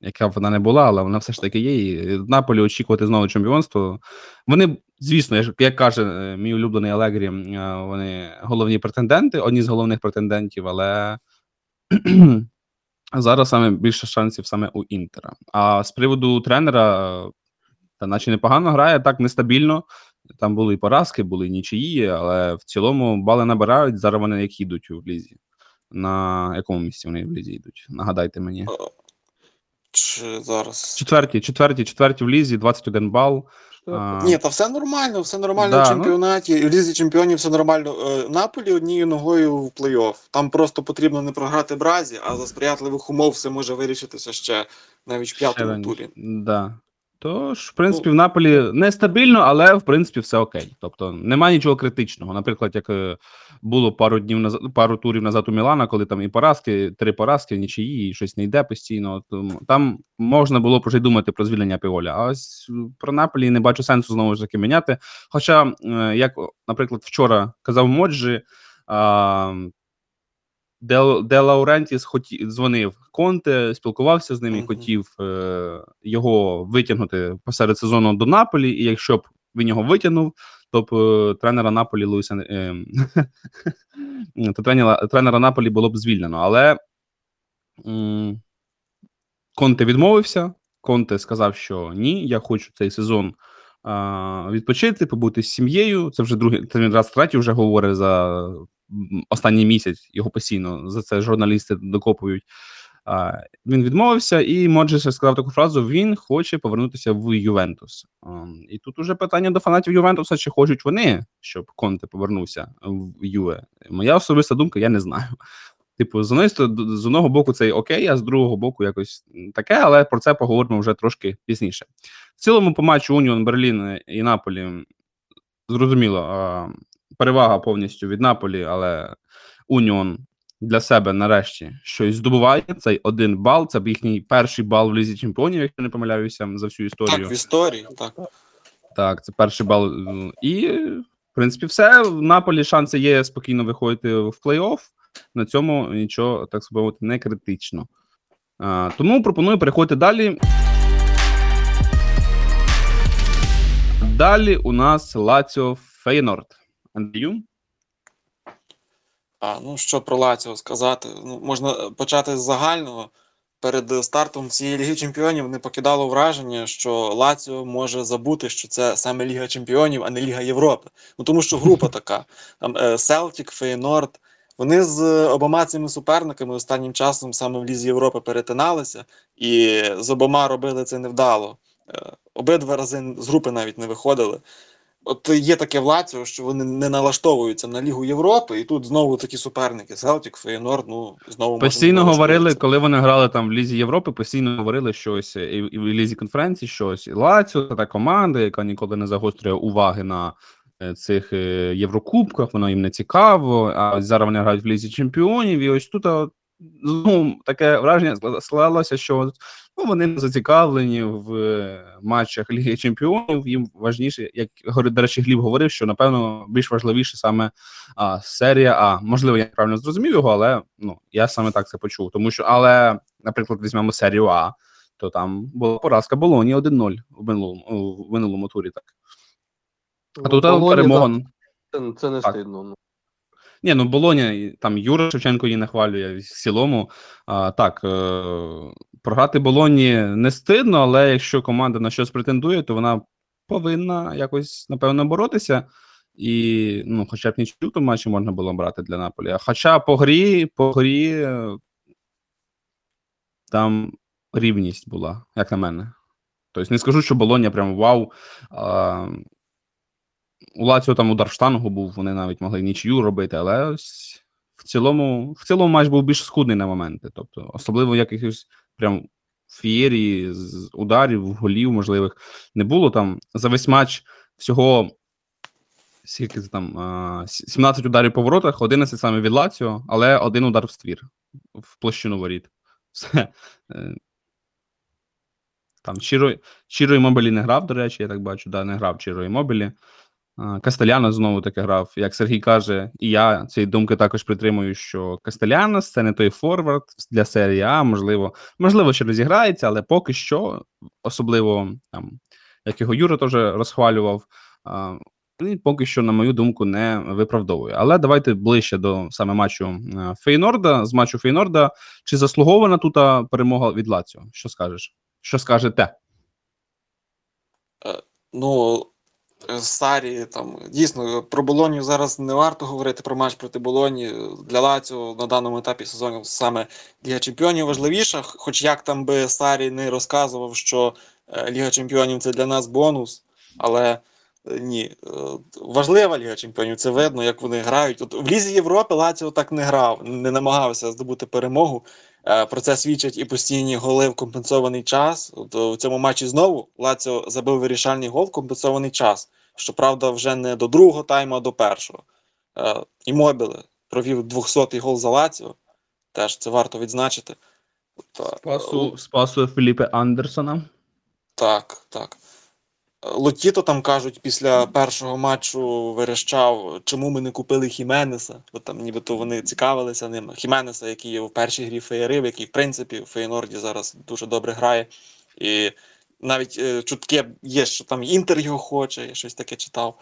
Яка б вона не була, але вона все ж таки є. І Наполі очікувати знову чемпіонство. Вони, звісно, як- каже е, мій улюблений Алегрі, вони головні претенденти, одні з головних претендентів, але зараз саме більше шансів саме у Інтера. А з приводу тренера, е, та наче непогано грає, так нестабільно. Там були і поразки, були і нічиї, але в цілому бали набирають. Зараз вони як їдуть у лізі. На якому місці вони в лізі йдуть? Нагадайте мені. Чи зараз. Четверті, четверті, четверті в лізі, 21 бал. А, Ні, та все нормально, все нормально Да, в ну- чемпіонаті. Ну... в лізі чемпіонів все нормально. Е, Наполі однією ногою в плей-офф. Там просто потрібно не програти Бразі, а за сприятливих умов все може вирішитися ще навіть в п'ятому турі. Да. Тож, в принципі, в Наполі нестабільно, але в принципі все окей. Тобто немає нічого критичного. Наприклад, як е, було пару днів назад, пару турів назад у Мілана, коли там і поразки, три поразки, нічиї, і щось не йде постійно. Тому там можна було вже й думати про звільнення Піоля. А ось про Наполі не бачу сенсу знову ж таки міняти. Хоча, е, як, наприклад, вчора казав Моджі, Де, Де Лаурентіс хоті, дзвонив Конте, спілкувався з ним і хотів е, його витягнути посеред сезону до Наполі. І якщо б він його витягнув, то б е, тренера Наполі Луїса е, [LAUGHS] то тренера, тренера Наполі було б звільнено. Але м, Конте відмовився. Конте сказав, що ні, я хочу цей сезон відпочити, побути з сім'єю. Це вже другий це він раз третій вже говорить за останній місяць. Його постійно за це журналісти докопують. Він відмовився, і Моджес сказав таку фразу: він хоче повернутися в Ювентус. І тут уже питання до фанатів Ювентуса, чи хочуть вони, щоб Конте повернувся в Юве. Моя особиста думка, я не знаю. Типу, з з одного боку, це окей, а з другого боку, якось таке, але про це поговоримо вже трошки пізніше. В цілому, по матчу Уніон Берлін і Наполі зрозуміло, перевага повністю від Наполі, але Уніон для себе нарешті щось здобуває. Цей один бал. Це б їхній перший бал в лізі чемпіонів, якщо не помиляюся за всю історію. Так, в історії, так. Так, це перший бал. І, в принципі, все. В Наполі шанси є спокійно виходити в плей-офф. На цьому нічого, так сказати, не критично. А, тому пропоную переходити далі. Далі у нас Лаціо Фейнорд. Андрію? А, ну що про Лаціо сказати? Ну, можна почати з загального. Перед стартом цієї Ліги Чемпіонів не покидало враження, що Лаціо може забути, що це саме Ліга Чемпіонів, а не Ліга Європи. Ну тому що група така: там Селтік, Фейнорд. Вони з обома цими суперниками останнім часом саме в Лізі Європи перетиналися, і з обома робили це невдало. Е, Обидва рази з групи навіть не виходили. От є таке в Лаціо, що вони не налаштовуються на Лігу Європи, і тут знову такі суперники: Селтік, Фейнорд, ну знову Постійно говорили, коли вони грали там в Лізі Європи, постійно говорили щось і, і в Лізі конференції, щось. Лаціо це та команда, яка ніколи не загострює уваги на е, цих е, Єврокубках, воно їм не цікаво. А зараз вони грають в Лізі Чемпіонів, і ось тут ну, таке враження склалося, що ну, вони не зацікавлені в е, матчах Ліги Чемпіонів. Їм важніше, як до речі, Гліб говорив, що напевно більш важливіше саме а, серія А. Можливо, я правильно зрозумів його, але ну я саме так це почув. Тому що, але, наприклад, візьмемо серію А, то там була поразка Болоні 1-0 в минулому в минулому турі. Так а тут Болоні, перемога. це, це не Так. стидно. Ні, ну Болоня, там Юра Шевченко її нахвалює в цілому. А, так, е, програти Болоні не стидно, але якщо команда на щось претендує, то вона повинна якось, напевно, боротися. І ну, хоча б нічого тому матчі можна було брати для Наполі. Хоча по грі, по грі е, там рівність була, як на мене. Тобто не скажу, що Болоня прям вау. А, у Лаціо там удар в штангу був, вони навіть могли нічию робити, але ось в цілому, в цілому матч був більш скудний на моменти. Тобто, особливо якихось прям фієрії з ударів, голів можливих не було там за весь матч всього. Скільки це там? 17 ударів по воротах, 11 саме від Лаціо, але один удар в ствір в площину воріт. [LAUGHS] Все. Е, Там Чіро, Чіро Імобілі не грав, до речі, я так бачу, да, не грав Чіро Імобілі. А, Кастеляно знову таки грав. Як Сергій каже, і я цієї думки також притримую, що Кастелянос це не той форвард для серії А, можливо, можливо, ще розіграється, але поки що, особливо там, як його Юра теж розхвалював, він поки що, на мою думку, не виправдовує. Але давайте ближче до саме матчу е, Фейнорда. З матчу Фейнорда. Чи заслугована тут перемога від Лаціо? Що скажеш? Що скажете? Ну, е, Сарі, там дійсно про Болонію зараз не варто говорити про матч проти Болоні. Для Лаціо на даному етапі сезону саме Ліга Чемпіонів важливіша. Хоч як там би Сарі не розказував, що е, Ліга Чемпіонів це для нас бонус, але е, ні, е, важлива Ліга Чемпіонів, це видно, як вони грають. От в Лізі Європи Лаціо так не грав, не намагався здобути перемогу. Е, Про це свідчать і постійні голи в компенсований час. От е, у цьому матчі знову Лаціо забив вирішальний гол в компенсований час. Щоправда, вже не до другого тайму, а до першого. Е, І Мобіле провів 200-й гол за Лаціо. Теж це варто відзначити. Спасу, спасу Філіпе Андерсона. так, так. Лотіто там кажуть, після першого матчу верещав, чому ми не купили Хіменеса, бо там нібито вони цікавилися ним. Хіменеса, який є в першій грі Феєрив, який, в принципі, в Фейнорді зараз дуже добре грає. І навіть е, чутки є, що там Інтер його хоче, я щось таке читав.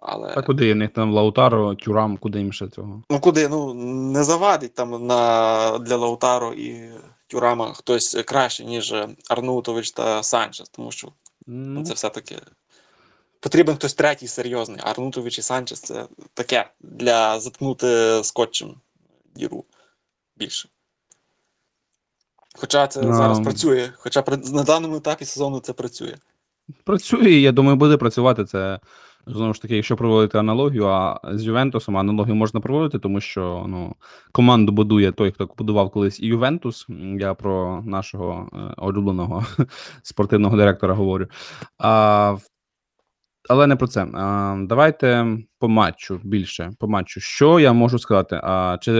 Але Та куди? Них там Лаутаро, Тюрам, куди їм ще цього? ну куди? Ну не завадить там на для Лаутаро і Тюрама хтось краще, ніж Арнутович та Санчес, тому що Ну, це все-таки потрібен хтось третій серйозний. Арнутович і Санчес це таке для заткнути скотчем діру більше. Хоча це um... зараз працює. Хоча на даному етапі сезону це працює. Працює, я думаю, буде працювати. Це знову ж таки, якщо проводити аналогію, а з Ювентусом аналогію можна проводити, тому що ну, команду будує той, хто будував колись і Ювентус. Я про нашого е, улюбленого [LAUGHS] спортивного директора говорю. А, але не про це. А, давайте по матчу більше. По матчу. Що я можу сказати? А, чи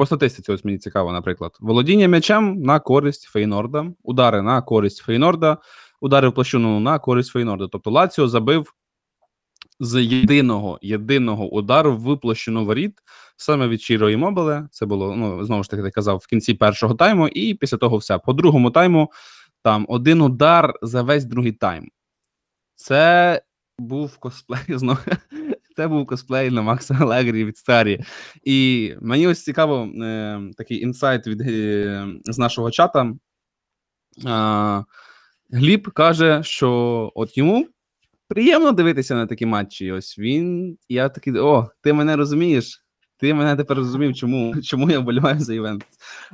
по статистиці, ось мені цікаво, наприклад, володіння м'ячем на користь Фейнорда, удари на користь Фейнорда, удари в площину на користь Фейнорда. Тобто Лаціо забив з єдиного єдиного удару в площину воріт саме від Чіро Імобіле. Це було ну знову ж таки я казав в кінці першого тайму, і після того все. По другому тайму там один удар за весь другий тайм. Це був косплей [LAUGHS] знову. Це був косплей на Макса Алегрі від Старі. І мені ось цікаво е, такий інсайт від е, з нашого чата. Е, Гліб каже, що от йому приємно дивитися на такі матчі. Ось він. Я такий: о, ти мене розумієш? Ти мене тепер розумів, чому, чому я вболіваю за Івент.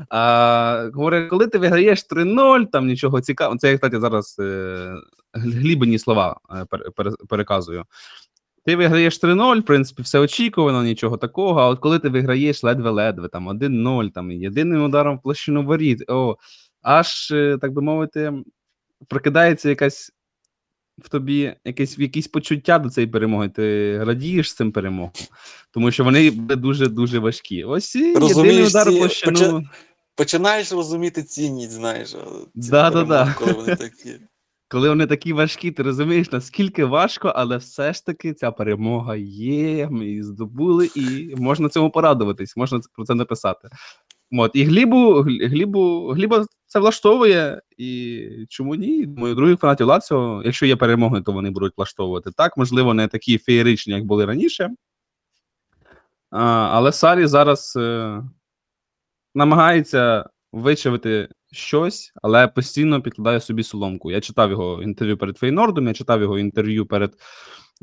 А, говорить, коли ти виграєш 3-0, там нічого цікавого. Це я, кстати, зараз е, глібені слова е, пере- переказую. Ти виграєш 3-0, в принципі, все очікувано, нічого такого. А от коли ти виграєш ледве-ледве, там 1-0, там єдиним ударом в площину воріт, о, аж, е, так би мовити, прокидається якась в тобі якесь, якісь почуття до цієї перемоги. Ти радієш цим перемогам, тому що вони дуже-дуже важкі. Ось і єдиний удар ці площину. поча- Починаєш розуміти цінність, знаєш. ці Да-да-да. Коли вони такі. [LAUGHS] Коли вони такі важкі, ти розумієш, наскільки важко, але все ж таки ця перемога є. Ми її здобули, і можна цьому порадуватись, можна про це написати. От, і Глібу, Глібу, Гліба це влаштовує, і чому ні? Думаю, других фанатів Лаціо, якщо є перемоги, то вони будуть влаштовувати. Так, можливо, не такі феєричні, як були раніше. А, але Сарі зараз е, намагається вичавити щось, але постійно підкладає собі соломку. Я читав його інтерв'ю перед Фейнордом, я читав його інтерв'ю перед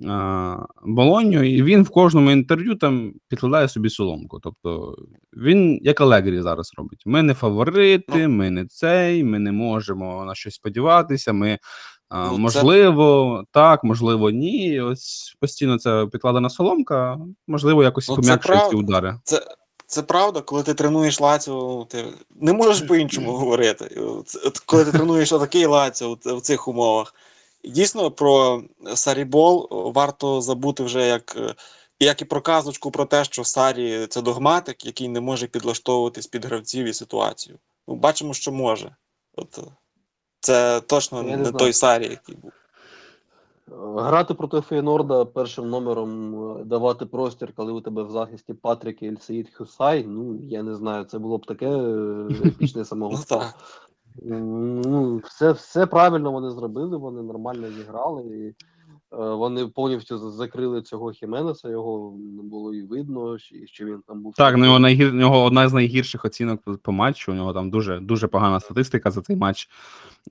а, Болонню, і він в кожному інтерв'ю там підкладає собі соломку. Тобто він як Алегрі зараз робить. Ми не фаворити, ми не цей, ми не можемо на щось сподіватися. Ми а, Ну, це- можливо, так, можливо, ні. Ось постійно це підкладена соломка, можливо, якось Ну, пом'якшує ці удари. Це, це правда, коли ти тренуєш Лаціо, ти не можеш [LAUGHS] по-іншому говорити. Коли ти тренуєш отакий Лаціо в цих умовах. Дійсно, про Сарібол варто забути вже як, як і про казочку про те, що Сарі це догматик, який не може підлаштовуватись під гравців і ситуацію. Ну, бачимо, що може. От, е, це точно не, не той Сарі, який був. Грати проти Фейнорда першим номером е, давати простір, коли у тебе в захисті Патрік і Ельсеїд Хюсай, ну я не знаю, це було б таке е, епічне [LAUGHS] Ну, так. Ну, все, все правильно вони зробили, вони нормально зіграли. І, е, вони повністю закрили цього Хіменеса, його не було і видно, що, що він там був. Так, ну його найгір... у нього одна з найгірших оцінок по- матчу. У нього там дуже дуже погана статистика за цей матч.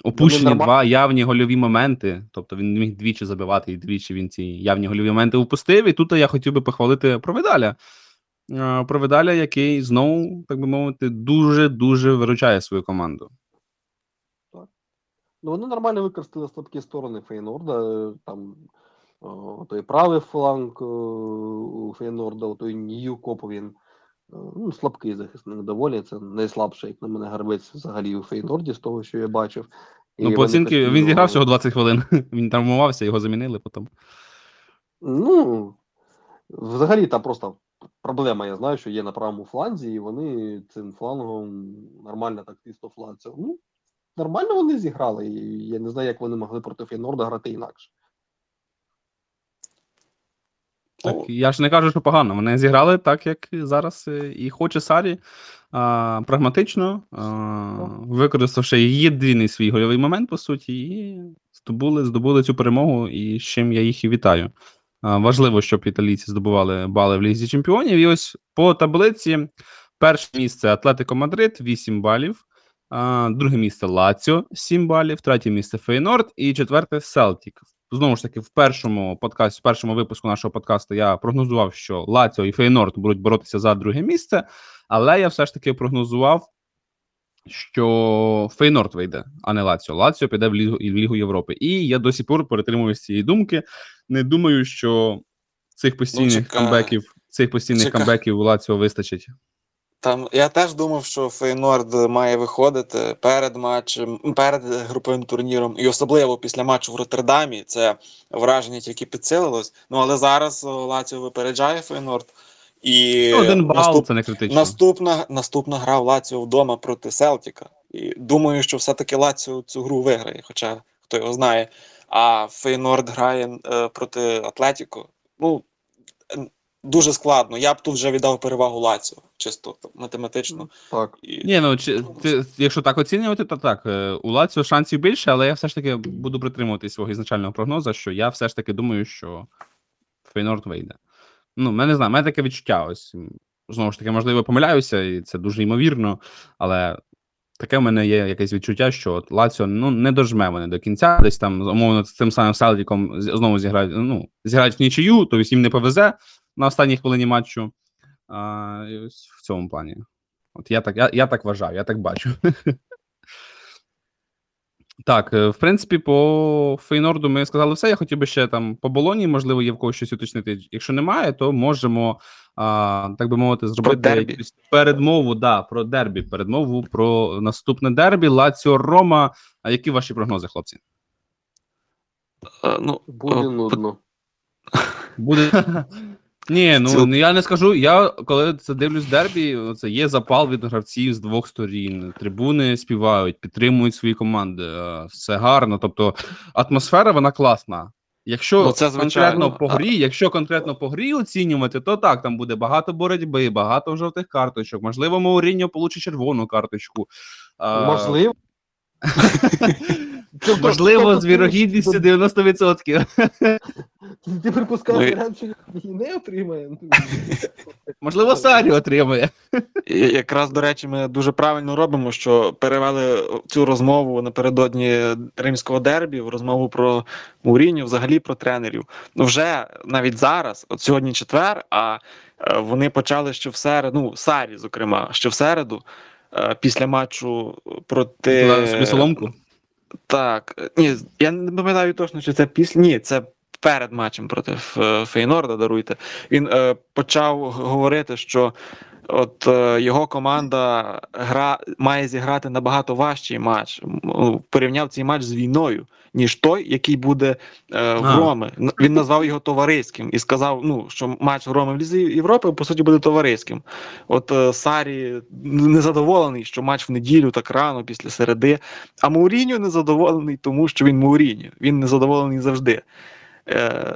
Опущені норма- два явні гольові моменти. Тобто він міг двічі забивати, і двічі він ці явні гольові моменти упустив. І тут я хотів би похвалити Провидаля. Е, Провидаля, який знову, так би мовити, дуже дуже виручає свою команду. Ну, вони нормально використали слабкі сторони Фейнорда. е, Там о, той правий фланг е, у Фейнорда, той Ньюкоп, він е, ну, слабкий захисник доволі. Це найслабший, як на мене, гравець взагалі у Фейнорді, з того, що я бачив. І Ну, по оцінки він зіграв всього 20 хвилин. [LAUGHS] Він травмувався, його замінили потім. Ну, взагалі там просто проблема, я знаю, що є на правому фланзі, і вони цим флангом нормально так тисто фланців. Ну, нормально вони зіграли, і я не знаю, як вони могли проти Фейнорда грати інакше. Так, я ж не кажу, що погано. Вони зіграли так, як зараз е, і хоче Сарі. А, прагматично, а, використавши єдиний свій гольовий момент, по суті, і здобули, здобули цю перемогу, і з чим я їх і вітаю. А, важливо, щоб італійці здобували бали в Лізі Чемпіонів. І ось по таблиці перше місце Атлетико Мадрид 8 балів. Друге місце Лаціо 7 балів, третє місце Фейнорд і четверте Селтік. Знову ж таки, в першому подкасті, в першому випуску нашого подкасту я прогнозував, що Лаціо і Фейнорд будуть боротися за друге місце, але я все ж таки прогнозував, що Фейнорд вийде, а не Лаціо. Лаціо піде в Лігу, в Лігу Європи. І я до сих пор перетримуюсь цієї думки. Не думаю, що цих постійних чекай. камбеків, цих постійних Чекай. камбеків Лаціо вистачить. Там я теж думав, що Фейнорд має виходити перед матчем, перед груповим турніром, і особливо після матчу в Роттердамі. Це враження тільки підсилилось. Ну але зараз Лаціо випереджає Фейнорд. І Ну, Один бал наступ- це не критично. наступна, наступна гра в Лаціо вдома проти Селтіка. І думаю, що все-таки Лаціо цю гру виграє, хоча хто його знає. А Фейнорд грає е, проти Атлетіко. Ну е, дуже складно. Я б тут вже віддав перевагу Лаціо, чисто математично. Так. І... Ні, ну чи ти, якщо так оцінювати, то так. е, У Лаціо шансів більше, але я все ж таки буду притримуватись свого ізначального прогнозу, що я все ж таки думаю, що Фейнорд вийде. Ну, мене не знаю, мене таке відчуття. Ось знову ж таки, можливо, помиляюся, і це дуже ймовірно, але таке в мене є якесь відчуття, що от Лаціо ну, не дожме вони до кінця, десь там, умовно, з цим самим Селдіком знову зіграють, ну, зіграють в нічию, то тобто їм не повезе на останній хвилині матчу. А, і ось в цьому плані. От я так, я, я так вважаю, я так бачу. [LAUGHS] Так, е, в принципі, по Фейнорду ми сказали все. Я хотів би ще там по Болоні, можливо, є в когось щось уточнити. Якщо немає, то можемо, а, так би мовити, зробити якусь передмову да, про дербі, передмову про наступне дербі, Лаціо Рома. А які ваші прогнози, хлопці? Е, ну, Буде е, нудно. [LAUGHS] Буде. Ні, ну ну, я не скажу. Я коли це дивлюсь дербі, це є запал від гравців з двох сторін. Трибуни співають, підтримують свої команди. е, Все гарно. Тобто атмосфера вона класна. Якщо Ну, це звичайно. конкретно по грі, якщо конкретно по грі оцінювати, то так, там буде багато боротьби, багато жовтих карточок. Можливо, Мауріньо получить червону карточку. Можливо. [LAUGHS] Можливо, з вірогідністю 90%. Ти припускаєш Ну, що її не отримає. Можливо, Сарі отримає. І якраз, до речі, ми дуже правильно робимо, що перевели цю розмову напередодні римського дербі, в розмову про Муріню, взагалі про тренерів. Ну, вже навіть зараз, от сьогодні четвер, а е, вони почали ще в середу, ну, Сарі, зокрема, ще в середу, е, після матчу проти. Собі соломку. Так, е, ні, я не пам'ятаю точно, чи це після. Ні, це перед матчем проти Фейнорда, даруйте. Він е, почав говорити, що от е, його команда гра, має зіграти набагато важчий матч. Ну, Порівняв цей матч з війною, ніж той, який буде е, в А. Роми. Він назвав його товариським і сказав, ну, що матч в Роми в Лізі Європи, по суті, буде товариським. От е, Сарі незадоволений, що матч в неділю так рано, після середи. А Мауріньо незадоволений, тому що він Мауріньо. Він незадоволений завжди. Е,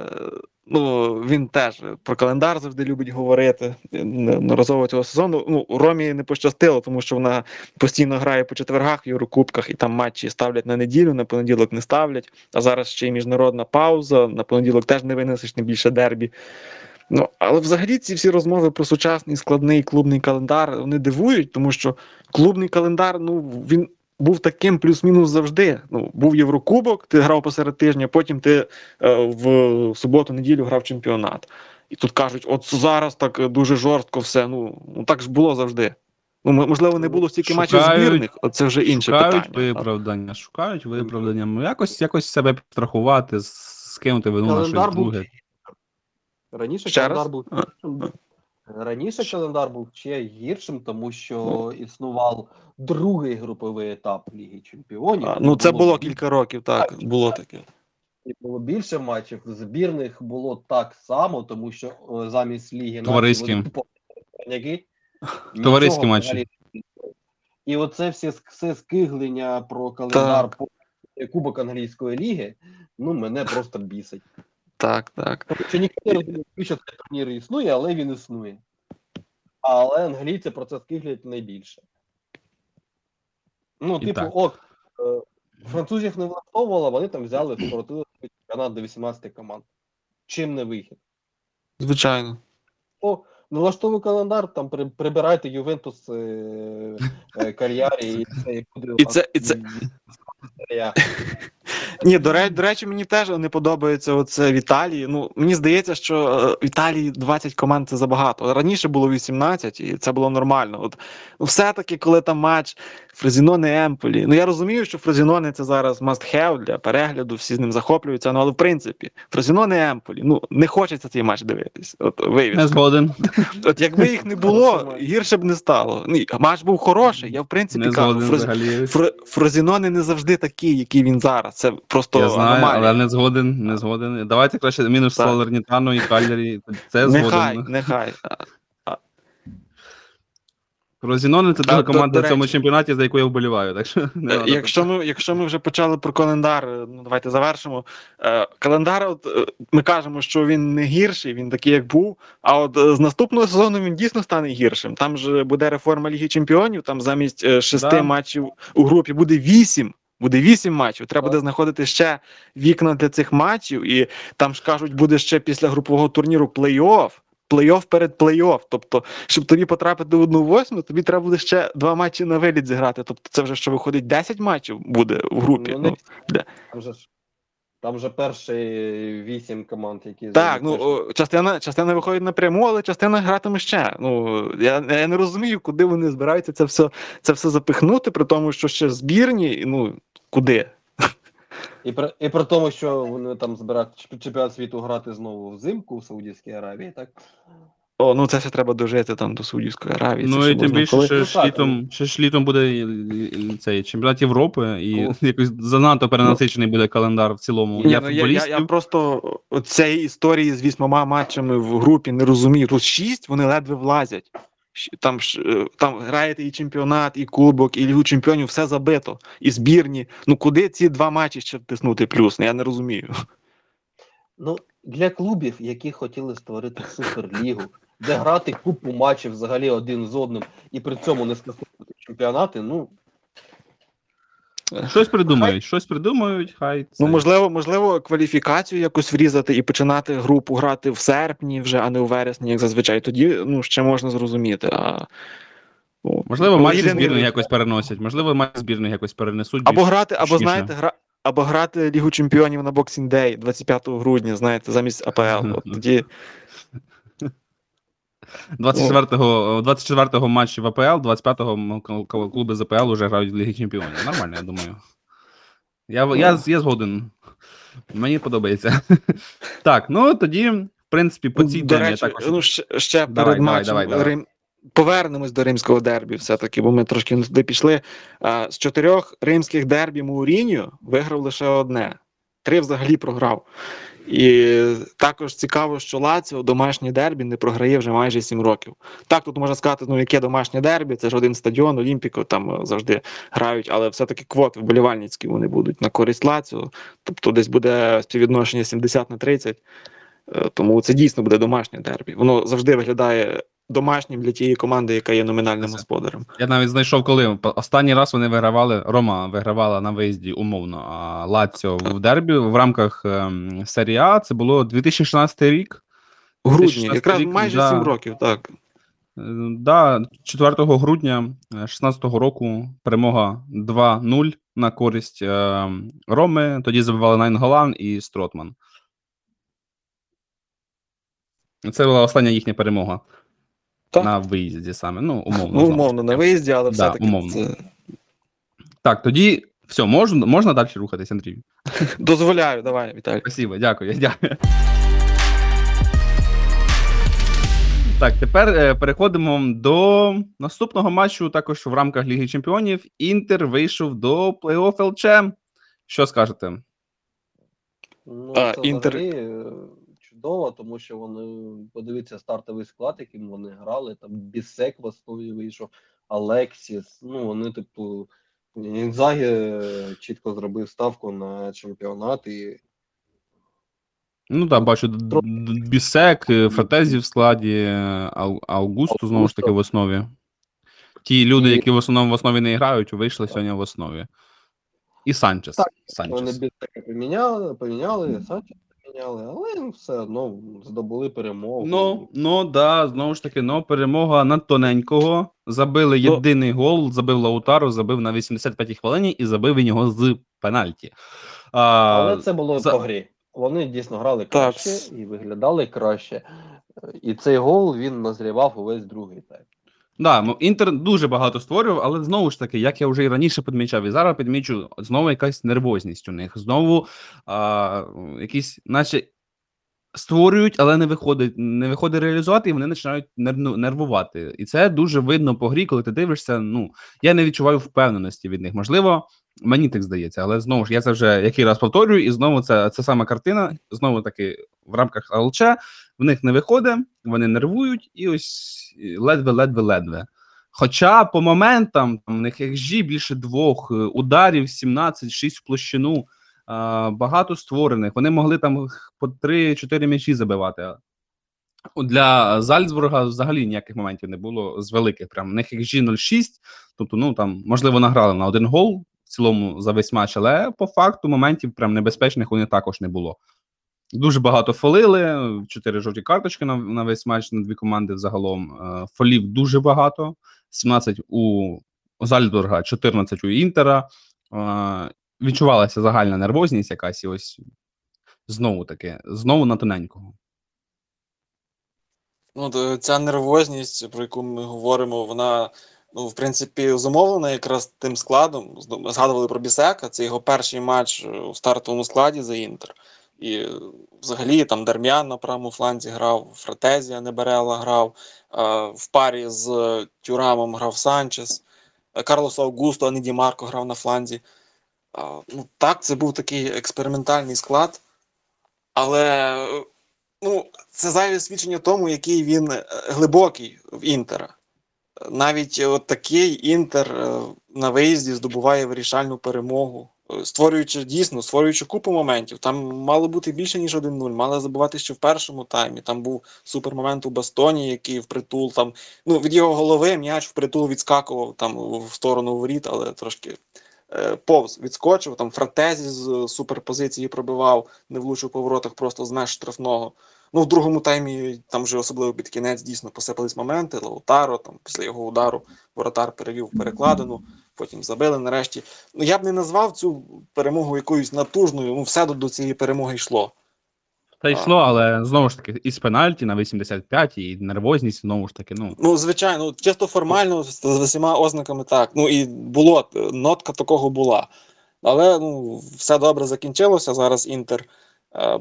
ну, він теж про календар завжди любить говорити. Неодноразово цього сезону. Ну, Ромі не пощастило, тому що вона постійно грає по четвергах в Єврокубках, і там матчі ставлять на неділю, на понеділок не ставлять. А зараз ще й міжнародна пауза. На понеділок теж не винесеш не більше дербі. Ну, але взагалі ці всі розмови про сучасний складний клубний календар вони дивують, тому що клубний календар, ну він був таким плюс-мінус завжди. Ну, був Єврокубок, ти грав посеред тижня, потім ти е, в суботу-неділю грав чемпіонат. І тут кажуть, от зараз так дуже жорстко все. Ну, ну так ж було завжди. Ну, можливо, не було стільки матчів збірних, це вже інше Шукають питання. виправдання, шукають виправдання. Ну, Якось, якось себе підстрахувати, с- скинути вину на щось був друге. Раніше Ще календар раз? був. Раніше календар був ще гіршим, тому що існував другий груповий етап Ліги Чемпіонів. А, ну, це було більше- кілька років, так, було таке. і було більше матчів. Збірних було так само, тому що о, замість Ліги Товариські. [LAUGHS] Товариські матчі. було. І оце все, все скиглення про календар по Кубок англійської ліги, ну мене просто бісить. Так, так. Тому ніхто не розуміє, що цей турнір існує, але він існує. Але англійці про це скиглять найбільше. Ну, І типу, так. от, е, французів не влаштовувало, вони там взяли, скоротили чемпіонат до 18 команд. Чим не вихід? Звичайно. О, не влаштовує календар, там при, прибирайте Ювентус е, е, Кар'ярі, і [LAUGHS] це і буде І це- і це-. [LAUGHS] Ні, до речі, до речі, мені теж не подобається оце в Італії. Ну, мені здається, що е, в Італії 20 команд це забагато. Раніше було 18, і це було нормально. От ну, все-таки, коли там матч Фрозіноне Емполі. Ну я розумію, що Фрозіноне це зараз must have для перегляду, всі з ним захоплюються. Ну але в принципі, Фрозіноне Емполі, ну не хочеться цей матч дивитись. От Не вивіз. згоден. От якби їх не [LAUGHS] було, гірше б не стало. Ні, матч був хороший. Я в принципі Не кажу. Фрозіноне не завжди такий, який він зараз. Це просто Я знаю, аномалія. але не згоден, не згоден. Давайте краще мінус Так. Салернітану і Калярі. Це Нехай, згоден. нехай. Розінони це друга до- команда до в цьому речі. чемпіонаті, за яку я вболіваю. Так що не Е, Якщо ми, якщо ми вже почали про календар, е, ну давайте завершимо. Е, Календар, от, е, ми кажемо, що він не гірший, він такий, як був. А от е, з наступного сезону він дійсно стане гіршим. Там же буде реформа Ліги Чемпіонів, там замість е, шести Да. матчів у групі буде вісім. Буде вісім матчів. Треба Так. буде знаходити ще вікна для цих матчів, і там ж кажуть, буде ще після групового турніру плей-офф. Плей-офф перед плей-офф. Тобто, щоб тобі потрапити в одну восьму, тобі треба буде ще два матчі на виліт зіграти. Тобто, це вже що виходить 10 матчів буде в групі. Ну, Ну, не- ж там вже перші вісім команд, які так, ну о, частина, частина виходить напряму, але частина гратиме ще. Ну я, я не розумію, куди вони збираються це все, це все запихнути, при тому, що ще збірні, ну куди? І при, і при тому, що вони там збирають чемпіонат світу грати знову взимку в Саудівській Аравії, так? О, ну це ще треба дожити там до Судівської Аравії. Ну і тим більше, коли- що Ну, ж літом, ще ж літом буде цей чемпіонат Європи, і Ну. [LAUGHS] якось занадто перенасичений буде календар в цілому. Ні, для ну, я, я, я просто цієї історії з вісьмома матчами в групі не розумію. Тут шість, вони ледве влазять. Там ж е, там граєте і чемпіонат, і кубок, і лігу чемпіонів, все забито, і збірні. Ну куди ці два матчі ще втиснути плюс? Ну, Я не розумію. Ну, для клубів, які хотіли створити суперлігу, де грати купу матчів взагалі один з одним, і при цьому не скасовувати чемпіонати, ну, Щось придумають, щось придумають, хай це. Ну можливо, можливо, кваліфікацію якось врізати і починати групу грати в серпні, вже, а не у вересні, як зазвичай. Тоді ну ще можна зрозуміти. А Можливо, матчі збірних якось переносять, можливо, матчі збірних якось перенесуть. або більш грати, або точніше. знаєте, гра. Або грати Лігу Чемпіонів на Boxing Day 25 грудня, знаєте, замість АПЛ. От [LAUGHS] тоді 24-го, 24-го матчі в АПЛ, 25-го м, кл- кл- клуби з АПЛ вже грають в Лігі Чемпіонів. Нормально, я думаю. Я, я, я згоден. Мені подобається. [LAUGHS] Так, ну тоді, в принципі, по цій до темі я також. ну ще, ще Давай, перед давай, матчем давай, давай. Рим... повернемось до римського дербі, все-таки, бо ми трошки не туди пішли. А, з чотирьох римських дербі Мауріньо виграв лише одне. Три взагалі програв. І також цікаво, що Лаціо домашнє дербі не програє вже майже 7 років. Так, тут можна сказати, ну яке домашнє дербі, це ж один стадіон, Олімпіко, там е, завжди грають, але все-таки квоти вболівальницькі вони будуть на користь Лаціо. Тобто десь буде співвідношення 70 на 30. Е, Тому це дійсно буде домашнє дербі. Воно завжди виглядає домашнім для тієї команди, яка є номінальним Це- господарем. Я навіть знайшов, коли останній раз вони вигравали. Рома вигравала на виїзді умовно, а Лаціо в дербі в рамках ем, серії А. Це було 2016 рік. У грудні, 2016 якраз рік, майже да. 7 років, так. Е, Да, 4 грудня 2016 року перемога 2-0 на користь е, Роми. Тоді забивали Найн Голан і Стротман. Це була остання їхня перемога Так. на виїзді саме. Ну, умовно. Ну, умовно, на виїзді, але Да, все-таки умовно. це... Так, тоді все, можна, можна далі рухатись, Андрій. [LAUGHS] дозволяю. Давай, Віталій. Спасибо, дякую, дякую. Так, тепер е, переходимо до наступного матчу. Також в рамках Ліги Чемпіонів. Інтер вийшов до плей-офф ЛЧ. Що скажете? ну А, це Інтер- взагалі чудово, тому що вони подивіться стартовий склад, яким вони грали. Там Бісек в основі вийшов, Алексіс. Ну, вони, типу, Інзагі е, чітко зробив ставку на чемпіонат і Ну так, бачу, Бісек, е, Фратезі в складі, е, Ау- Аугусто знову ж таки в основі. Ті люди, які в основному в основі не грають, вийшли сьогодні в основі. І Санчес. Так, Вони Санчес. Бісека поміняли, поміняли, Санчес поміняли, але все одно здобули перемогу. Ну, ну да, знову ж таки, ну, перемога над тоненького. Забили Ну- єдиний гол, забив Лаутаро, забив на 85-й хвилині і забив він його з пенальті. А, Але це було за- по грі. Вони дійсно грали Так. краще і виглядали краще. І цей гол він назрівав увесь другий тайм. Да, ну, Інтер дуже багато створював, але знову ж таки, як я вже і раніше підмічав, і зараз підмічу, знову якась нервозність у них. Знову а, якісь, наче створюють, але не виходить, не виходить реалізувати, і вони починають нервувати. І це дуже видно по грі, коли ти дивишся. Ну, я не відчуваю впевненості від них. Можливо, мені так здається, але знову ж я це вже який раз повторюю, і знову це, це сама картина. Знову таки в рамках ЛЧ в них не виходить, вони нервують, і ось ледве, ледве, ледве. Хоча по моментам там, в них XG більше двох, е, ударів 17, 6 в площину, а, багато створених. Вони могли там по 3-4 м'ячі забивати. Для Зальцбурга взагалі ніяких моментів не було з великих. Прям в них XG 0,6, тобто, ну там, можливо, награли на один гол в цілому за весь матч, але по факту моментів прям небезпечних у них також не було. Дуже багато фолили, чотири жовті карточки на, на весь матч на дві команди взагалом. Е, Фолів дуже багато: 17 у Зальцбурга, 14 у Інтера. Е, Відчувалася загальна нервозність якась, і ось знову таки, знову на тоненького. Ну, ця нервозність, про яку ми говоримо, вона, ну, в принципі, зумовлена якраз тим складом. Згадували про Бісека, це його перший матч у стартовому складі за Інтер. І е, взагалі там Дармян на правому фланзі грав, Фратезія Неберела грав, е, в парі з е, Тюрамом грав Санчес, е, Карлос Аугусто, а Марко грав на фланзі. А, Ну, так, це був такий експериментальний склад. Але е, ну, це зайве свідчення тому, який він е, глибокий в Інтера. Навіть е, от такий Інтер е, на виїзді здобуває вирішальну перемогу, е, створюючи дійсно, створюючи купу моментів. Там мало бути більше, ніж 1-0, мали забувати ще в першому таймі. Там був супермомент у Бастоні, який впритул там. Ну, від його голови м'яч впритул відскакував там в сторону воріт, але трошки е, повз відскочив. Там Фратезі з суперпозиції пробивав, не влучив по воротах просто з меж штрафного. Ну, в другому таймі, там вже особливо під кінець, дійсно посипались моменти. Лаутаро, там після його удару воротар перевів перекладину, потім забили нарешті. Ну, я б не назвав цю перемогу якоюсь натужною. Ну, все до, до цієї перемоги йшло. Та йшло, але знову ж таки, із пенальті на 85, і нервозність, знову ж таки, ну. Ну, звичайно, чисто формально, з, з усіма ознаками так. Ну і було, нотка такого була. Але ну, все добре закінчилося. Зараз Інтер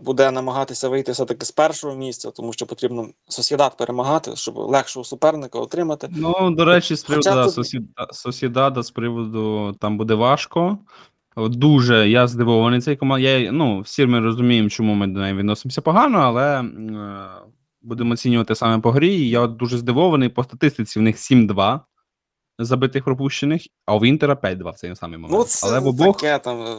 буде намагатися вийти все-таки з першого місця, тому що потрібно Сосідат перемагати, щоб легшого суперника отримати. Ну, до речі, з приводу Хоча да, тут- Сосіда- Сосідада, з приводу там буде важко. Дуже я здивований цей команд. Я, ну, всі ми розуміємо, чому ми до неї відносимося погано, але е, будемо оцінювати саме по грі. Я дуже здивований по статистиці. В них 7-2 забитих пропущених, а у Інтера 5-2 в цей самий момент. Ну, це але в обох, таке там. е,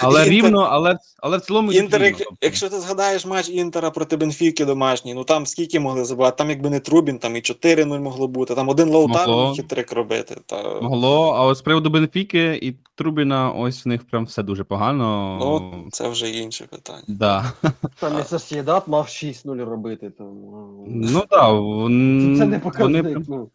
але Інтер- рівно, але, але в цілому Інтер, рівно, як- тобто. якщо ти згадаєш матч Інтера проти Бенфіки домашній, ну там скільки могли забувати? Там якби не Трубін, там і 4-0 могло бути, там один Могло. міг хитрик робити. Та... Могло, а от з приводу Бенфіки і Трубіна, ось в них прям все дуже погано. Ну, це вже інше питання. да. Там і Сосєдат мав 6-0 робити. Тому... Ну так, Це, [LAUGHS] це не вони показник. прям- Ну.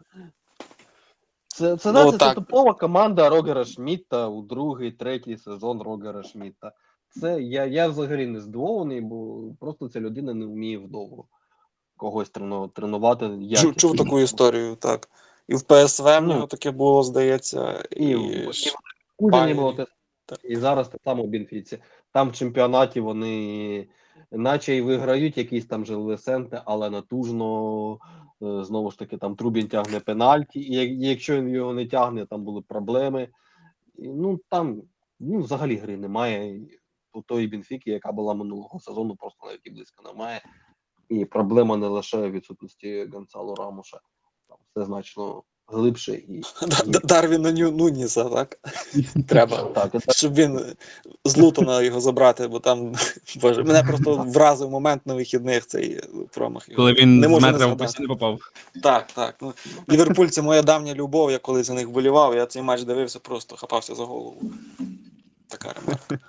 Це, це, Ну, знаєте, це типова команда Рогера Шмідта у другий, третій сезон Рогера Шмідта. Це я, я взагалі не здивований, бо просто ця людина не вміє вдовго когось трену, тренувати. Чув, чув таку історію, так. І в ПСВ в Ну. нього таке було, здається. І, І, і було те Так. і зараз так само в Бенфіці. Там в чемпіонаті вони наче й виграють якісь там же лесенти, але натужно знову ж таки там Трубін тягне пенальті, і якщо він його не тягне, там були проблеми. Ну там ну, взагалі гри немає. У тої Бенфіки, яка була минулого сезону, просто навіть і близько немає. І проблема не лише відсутності Гонсало Рамуша. Там все значно глибше і, [LAUGHS] Дарвіна Нуніса, так? [LAUGHS] Треба. Щоб він з Лутона його забрати, бо там [LAUGHS] боже, мене просто вразив момент на вихідних цей промах. коли він не постійно попав. Так, так. Ну, Ліверпуль це моя давня любов, я коли за них вболівав, я цей матч дивився, просто хапався за голову. Така ремарка.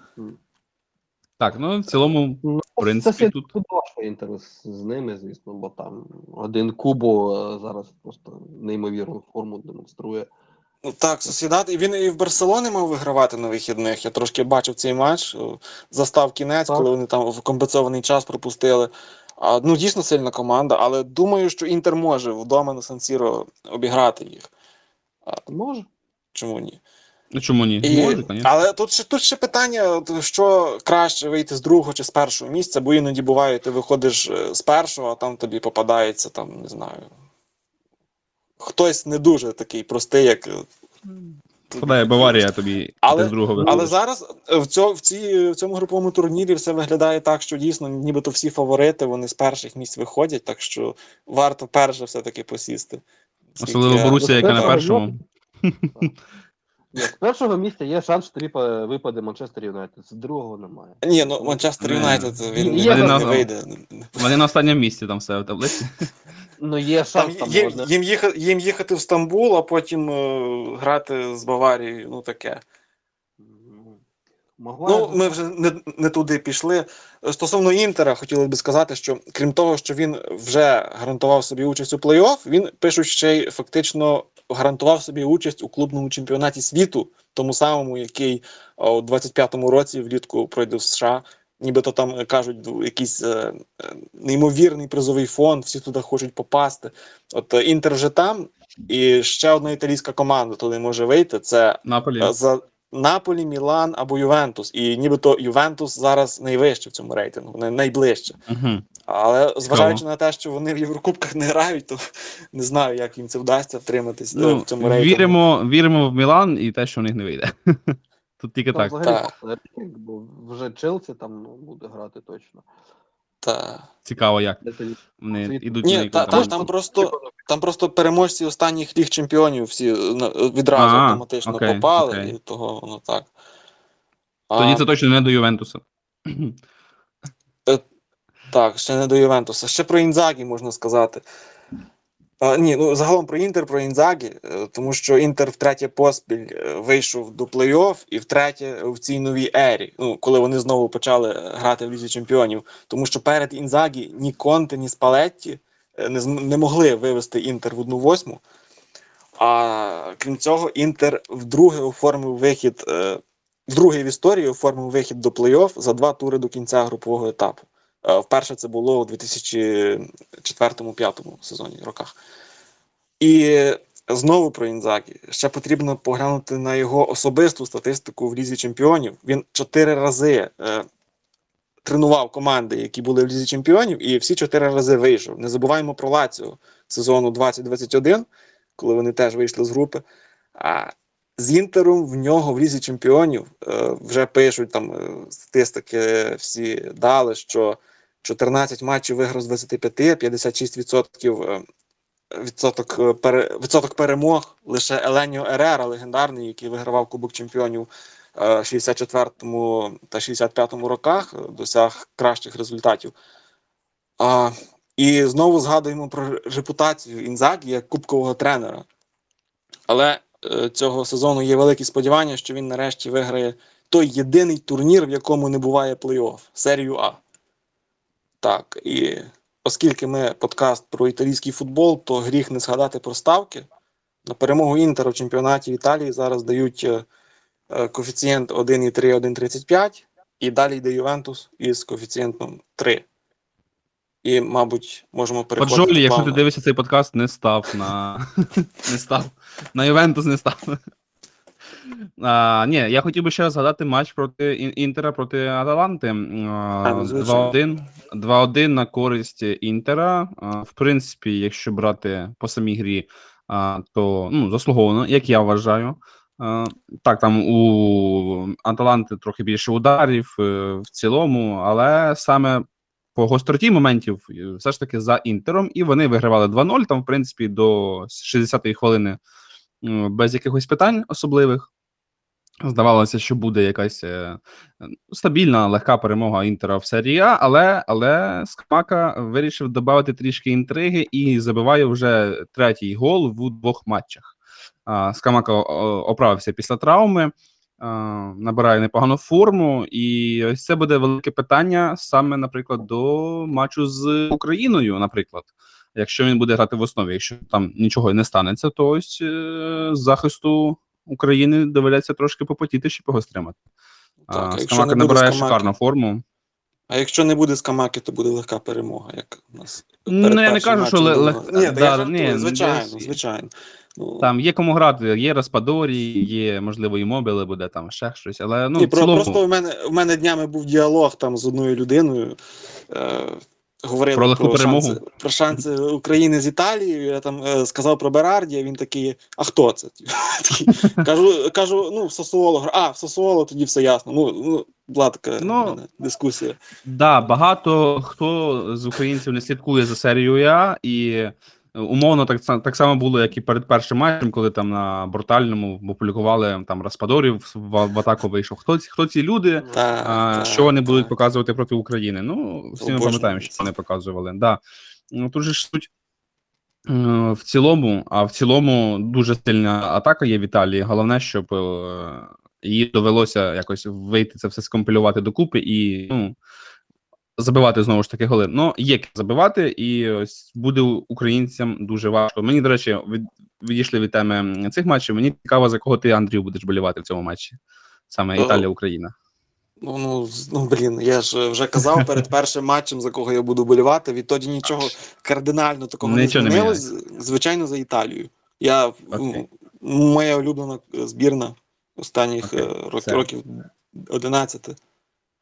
Так, ну в цілому, Ну, в принципі, це тут- важко інтерес з ними, звісно, бо там один Кубо е, зараз просто неймовірну форму демонструє. Ну, так, Сосідат. І він і в Барселоні мав вигравати на вихідних. Я трошки бачив цей матч. Застав кінець, Так. коли вони там в компенсований час пропустили. А, ну, дійсно сильна команда, але думаю, що Інтер може вдома на Сан-Сіро обіграти їх. Може. Чому ні? Ну чому ні? І, Може, але тут ще, тут ще питання, що краще вийти з другого чи з першого місця, бо іноді буває, ти виходиш е, з першого, а там тобі попадається, там, не знаю. Хтось не дуже такий простий, як. е, Подає Баварія тобі Але- з другого Але зараз е, в, цьо, в, ці, в цьому груповому турнірі все виглядає так, що дійсно нібито всі фаворити, вони з перших місць виходять, так що варто перше все-таки посісти. Особливо Борусія, яка на першому. Ні, з першого місця є шанс, що тобі випаде Манчестер Юнайтед. З другого немає. Ні, ну Манчестер Юнайтед він Є не, не вийде. Вони на останньому місці там все в таблиці. [LAUGHS] Ну є шанс там їм, одне. їм, їхати, їм їхати в Стамбул, а потім е, грати з Баварією, ну таке. Магуайр Ну, ми вже не, не туди пішли. Стосовно Інтера, хотілося б сказати, що крім того, що він вже гарантував собі участь у плей-офф, він пишуть ще й фактично гарантував собі участь у клубному чемпіонаті світу, тому самому, який у 25-му році влітку пройде в США. Нібито там е, кажуть, якийсь е, е, неймовірний призовий фонд, всі туди хочуть попасти. От е, Інтер вже там, і ще одна італійська команда туди може вийти. Це Наполі. За Наполі, Мілан або Ювентус. І нібито Ювентус зараз найвище в цьому рейтингу, най- найближче. Угу. Але зважаючи на те, що вони в Єврокубках не грають, то не знаю, як їм це вдасться втриматись е, Ну, в цьому рейтингу. віримо, віримо в Мілан і те, що в них не вийде. [LAUGHS] Тут тільки так. взагалі Так. бо вже Челсі там ну, буде грати точно. Та. Цікаво, як вони йдуть Ні, та, та, там просто там просто переможці останніх ліг чемпіонів всі е, відразу А, автоматично окей, попали, окей. і того воно так. А, Тоді це точно не до Ювентуса. Так, ще не до Ювентуса. Ще про Інзагі можна сказати. Ні, ну загалом про Інтер, про Інзагі, е, тому що Інтер втретє поспіль е, вийшов до плей-офф і втретє в цій новій ері, ну, коли вони знову почали е, грати в Лізі Чемпіонів. Тому що перед Інзагі ні Конте, ні Спалетті не, не могли вивести Інтер в одну восьму. А крім цього, Інтер вдруге оформив вихід, вдруге в історії оформив вихід до плей-офф за два тури до кінця групового етапу. Е, Вперше це було у 2004-2005 сезоні роках. І знову про Інзагі. Ще потрібно поглянути на його особисту статистику в Лізі Чемпіонів. Він чотири рази е, тренував команди, які були в Лізі Чемпіонів, і всі чотири рази вийшов. Не забуваємо про Лаціо сезону 2021, коли вони теж вийшли з групи. А з Інтером в нього в Лізі Чемпіонів е, вже пишуть там е, статистики всі дали, що 14 матчів виграв з 25, 56% е, відсоток, е, пере, відсоток перемог. Лише Еленіо Ерера, легендарний, який вигравав Кубок Чемпіонів е, 64-му та 65-му роках, досяг кращих результатів. А, і знову згадуємо про репутацію Інзагі як кубкового тренера. Але цього сезону є великі сподівання, що він нарешті виграє той єдиний турнір, в якому не буває плей-офф серію А. Так, і оскільки ми подкаст про італійський футбол, то гріх не згадати про ставки. На перемогу Інтера в чемпіонаті Італії зараз дають е, е, коефіцієнт 1,3, 1,35, і далі йде Ювентус із коефіцієнтом 3. І, мабуть, можемо переходити. Поджолі, якщо ти дивишся цей подкаст, не став на. [LAUGHS] не став. На Ювентус не став. А, ні, я хотів би ще згадати матч проти Інтера проти Аталанти. А, ну, 2-1. 2-1 на користь Інтера. А, в принципі, якщо брати по самій грі, а, то ну, заслуговано, як я вважаю. А, так, там у Аталанти трохи більше ударів е, в цілому, але саме по гостроті моментів е, все ж таки за інтером, і вони вигравали 2-0. Там, в принципі, до 60-ї хвилини без якихось питань особливих. Здавалося, що буде якась е, стабільна, легка перемога інтера в серії А, але, але Скмака вирішив додати трішки інтриги і забиває вже третій гол в двох матчах. Скамака оправився після травми, набирає непогану форму, і ось це буде велике питання саме, наприклад, до матчу з Україною, наприклад. Якщо він буде грати в основі. Якщо там нічого не станеться, то ось е, захисту України доведеться трошки попотіти, щоб його стримати. Так, а, Скамака не набирає Скамаки- шикарну форму. А якщо не буде скамаки, то буде легка перемога, як у нас. Ну, я не кажу, що матчем лег- Ні, да, ні, звичайно, десь- звичайно. Ну, Там є кому грати, є Распадорі, є, можливо, і мобіли буде там ще щось. Але ну, Ні, в цілому, просто в мене, в мене днями був діалог там з одною людиною. Е, говорили Про про перемогу? шанси, про шанси України з Італією. Я там е, сказав про Берарді, а він такий, а хто це? [LAUGHS] Кажу, кажу, ну, в Сосуоло, гра- а, в Сосуоло тоді все ясно. Ну, ну була така Ну, мене дискусія. Да, багато хто з українців не слідкує за серією А, і умовно так, так само було, як і перед першим матчем, коли там на брутальному опублікували там Распадорів в, в атаку вийшов. Хто, ці- хто ці люди? Та, А, та, що вони будуть показувати проти України? Ну, всі ми пам'ятаємо, що вони показували. Да. Ну, тут же ж суть е, в цілому, а в цілому дуже сильна атака є в Італії. Головне, щоб е, їй довелося якось вийти це все скомпілювати докупи і ну, забивати знову ж таки голи. Ну, є як забивати, і ось буде українцям дуже важко. Мені, до речі, від, відійшли від теми цих матчів. Мені цікаво, за кого ти, Андрію, будеш болівати в цьому матчі. Саме Е, Італія-Україна. Ну, ну, ну, блін, я ж вже казав перед першим матчем, за кого я буду болівати. Відтоді нічого кардинально такого Нічого не не. Звичайно, за Італію. Я, ну, моя улюблена збірна останніх Окей, е, рок- все. років 11.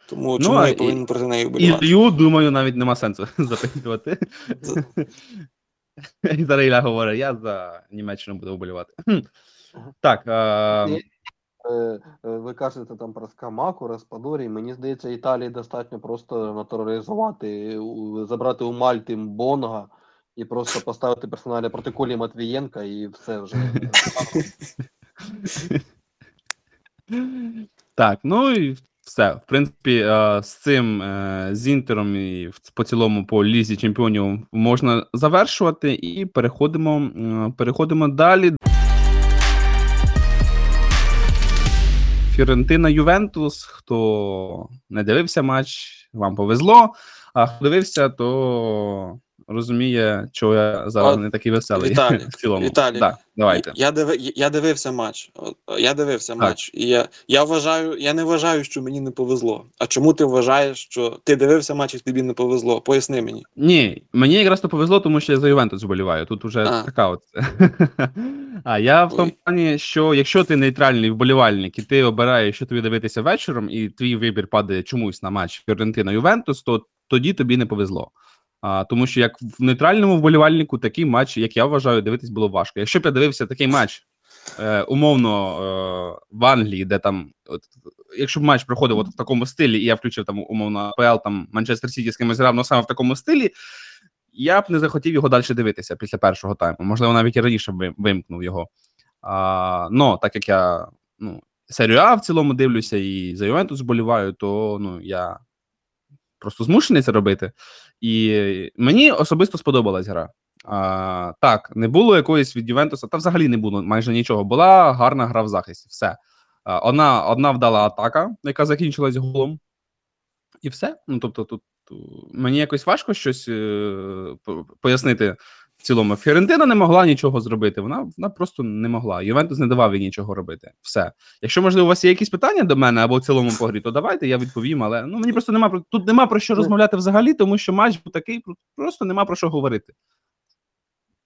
Тому Ну, чому а я і- повинен проти неї болівати? Ілью, думаю, навіть нема сенсу [LAUGHS] запитувати. [LAUGHS] І зараз Ілля говорить, я за Німеччину буду вболівати. Так. Е, е, Ви кажете там про Скамаку, Распадорі. Мені здається, Італії достатньо просто натуралізувати, забрати у Мальти Бонга і просто поставити персоналі проти Колі Матвієнка і все вже. [LAUGHS] так, ну і все. В принципі, е, з цим е, з Інтером і по цілому по лізі чемпіонів можна завершувати, і переходимо, переходимо далі. Фіорентина Ювентус. Хто не дивився матч, вам повезло. А хто дивився, то розуміє, чого я зараз От, не такий веселий Віталій, [LAUGHS] в цілому. Віталій, Так, давайте. Я, диви, я дивився матч. Я дивився Так. матч. І я, я вважаю, я не вважаю, що мені не повезло. А чому ти вважаєш, що ти дивився матч і тобі не повезло? Поясни мені. Ні, мені якраз то повезло, тому що я за Ювентус вболіваю. Тут уже А. така от. [LAUGHS] а я в тому плані, що якщо ти нейтральний вболівальник і ти обираєш, що тобі дивитися вечором, і твій вибір падає чомусь на матч Фіорентина Ювентус, то тоді тобі не повезло. А, тому що як в нейтральному вболівальнику такий матч, як я вважаю, дивитись було важко. Якщо б я дивився такий матч, е, умовно е, в Англії, де там, от, якщо б матч проходив от в такому стилі, і я включив там умовно АПЛ, там Манчестер Сіті з кимось грав, ну саме в такому стилі, я б не захотів його далі дивитися після першого тайму. Можливо, навіть і раніше б вимкнув його. А, ну, так як я ну, серію А в цілому дивлюся і за Ювентус вболіваю, то ну, я просто змушений це робити. І мені особисто сподобалась гра. А, так, не було якоїсь від Ювентуса, та взагалі не було майже нічого. Була гарна гра в захисті. Все. А, одна, одна вдала атака, яка закінчилась голом. І все. Ну, тобто, тут е, мені якось важко щось е, пояснити цілому. Фіорентина не могла нічого зробити. Вона, вона просто не могла. Ювентус не давав їй нічого робити. Все. Якщо, можливо, у вас є якісь питання до мене або в цілому по грі, то давайте я відповім. Але ну мені просто нема про тут нема про що Ну. розмовляти взагалі, тому що матч був такий, просто нема про що говорити.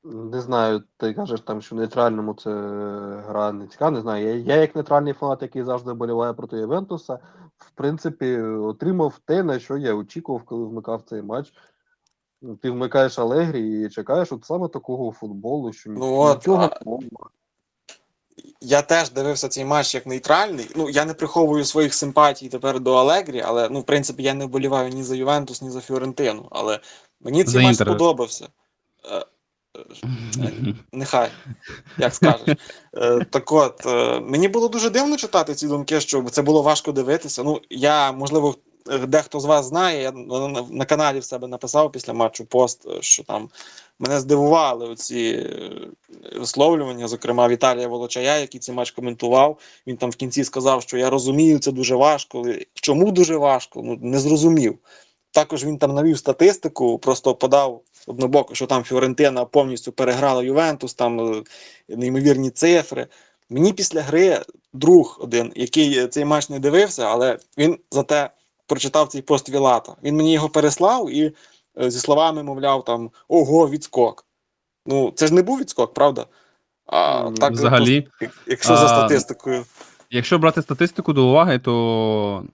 Не знаю, ти кажеш там, що в нейтральному це гра не цікава. Не знаю. Я, я як нейтральний фанат, який завжди боліває проти Ювентуса, в принципі, отримав те, на що я очікував, коли вмикав цей матч. Ну, Ти вмикаєш Алегрі і чекаєш от саме такого футболу, що Ну от, нічого а- Я теж дивився цей матч як нейтральний. Ну, я не приховую своїх симпатій тепер до Алегрі, але ну, в принципі, я не вболіваю ні за Ювентус, ні за Фіорентину. Але мені цей За матч Інтер. сподобався. Е, е, Нехай, як скажеш. Е, так от, е, мені було дуже дивно читати ці думки, що це було важко дивитися. Ну, я, можливо, е, дехто з вас знає, я на, на, на каналі в себе написав після матчу пост, що там мене здивували оці е, висловлювання, зокрема Віталія Волочая, який цей матч коментував. Він там в кінці сказав, що я розумію, це дуже важко. Чому дуже важко? Ну, не зрозумів. Також він там навів статистику, просто подав однобоко, що там Фіорентина повністю переграла Ювентус, там е, неймовірні цифри. Мені після гри друг один, який цей матч не дивився, але він зате прочитав цей пост Вілата. Він мені його переслав і е, зі словами, мовляв, там ого, відскок. Ну, це ж не був відскок, правда? А, так, Взагалі, як- якщо за статистикою. Якщо брати статистику до уваги, то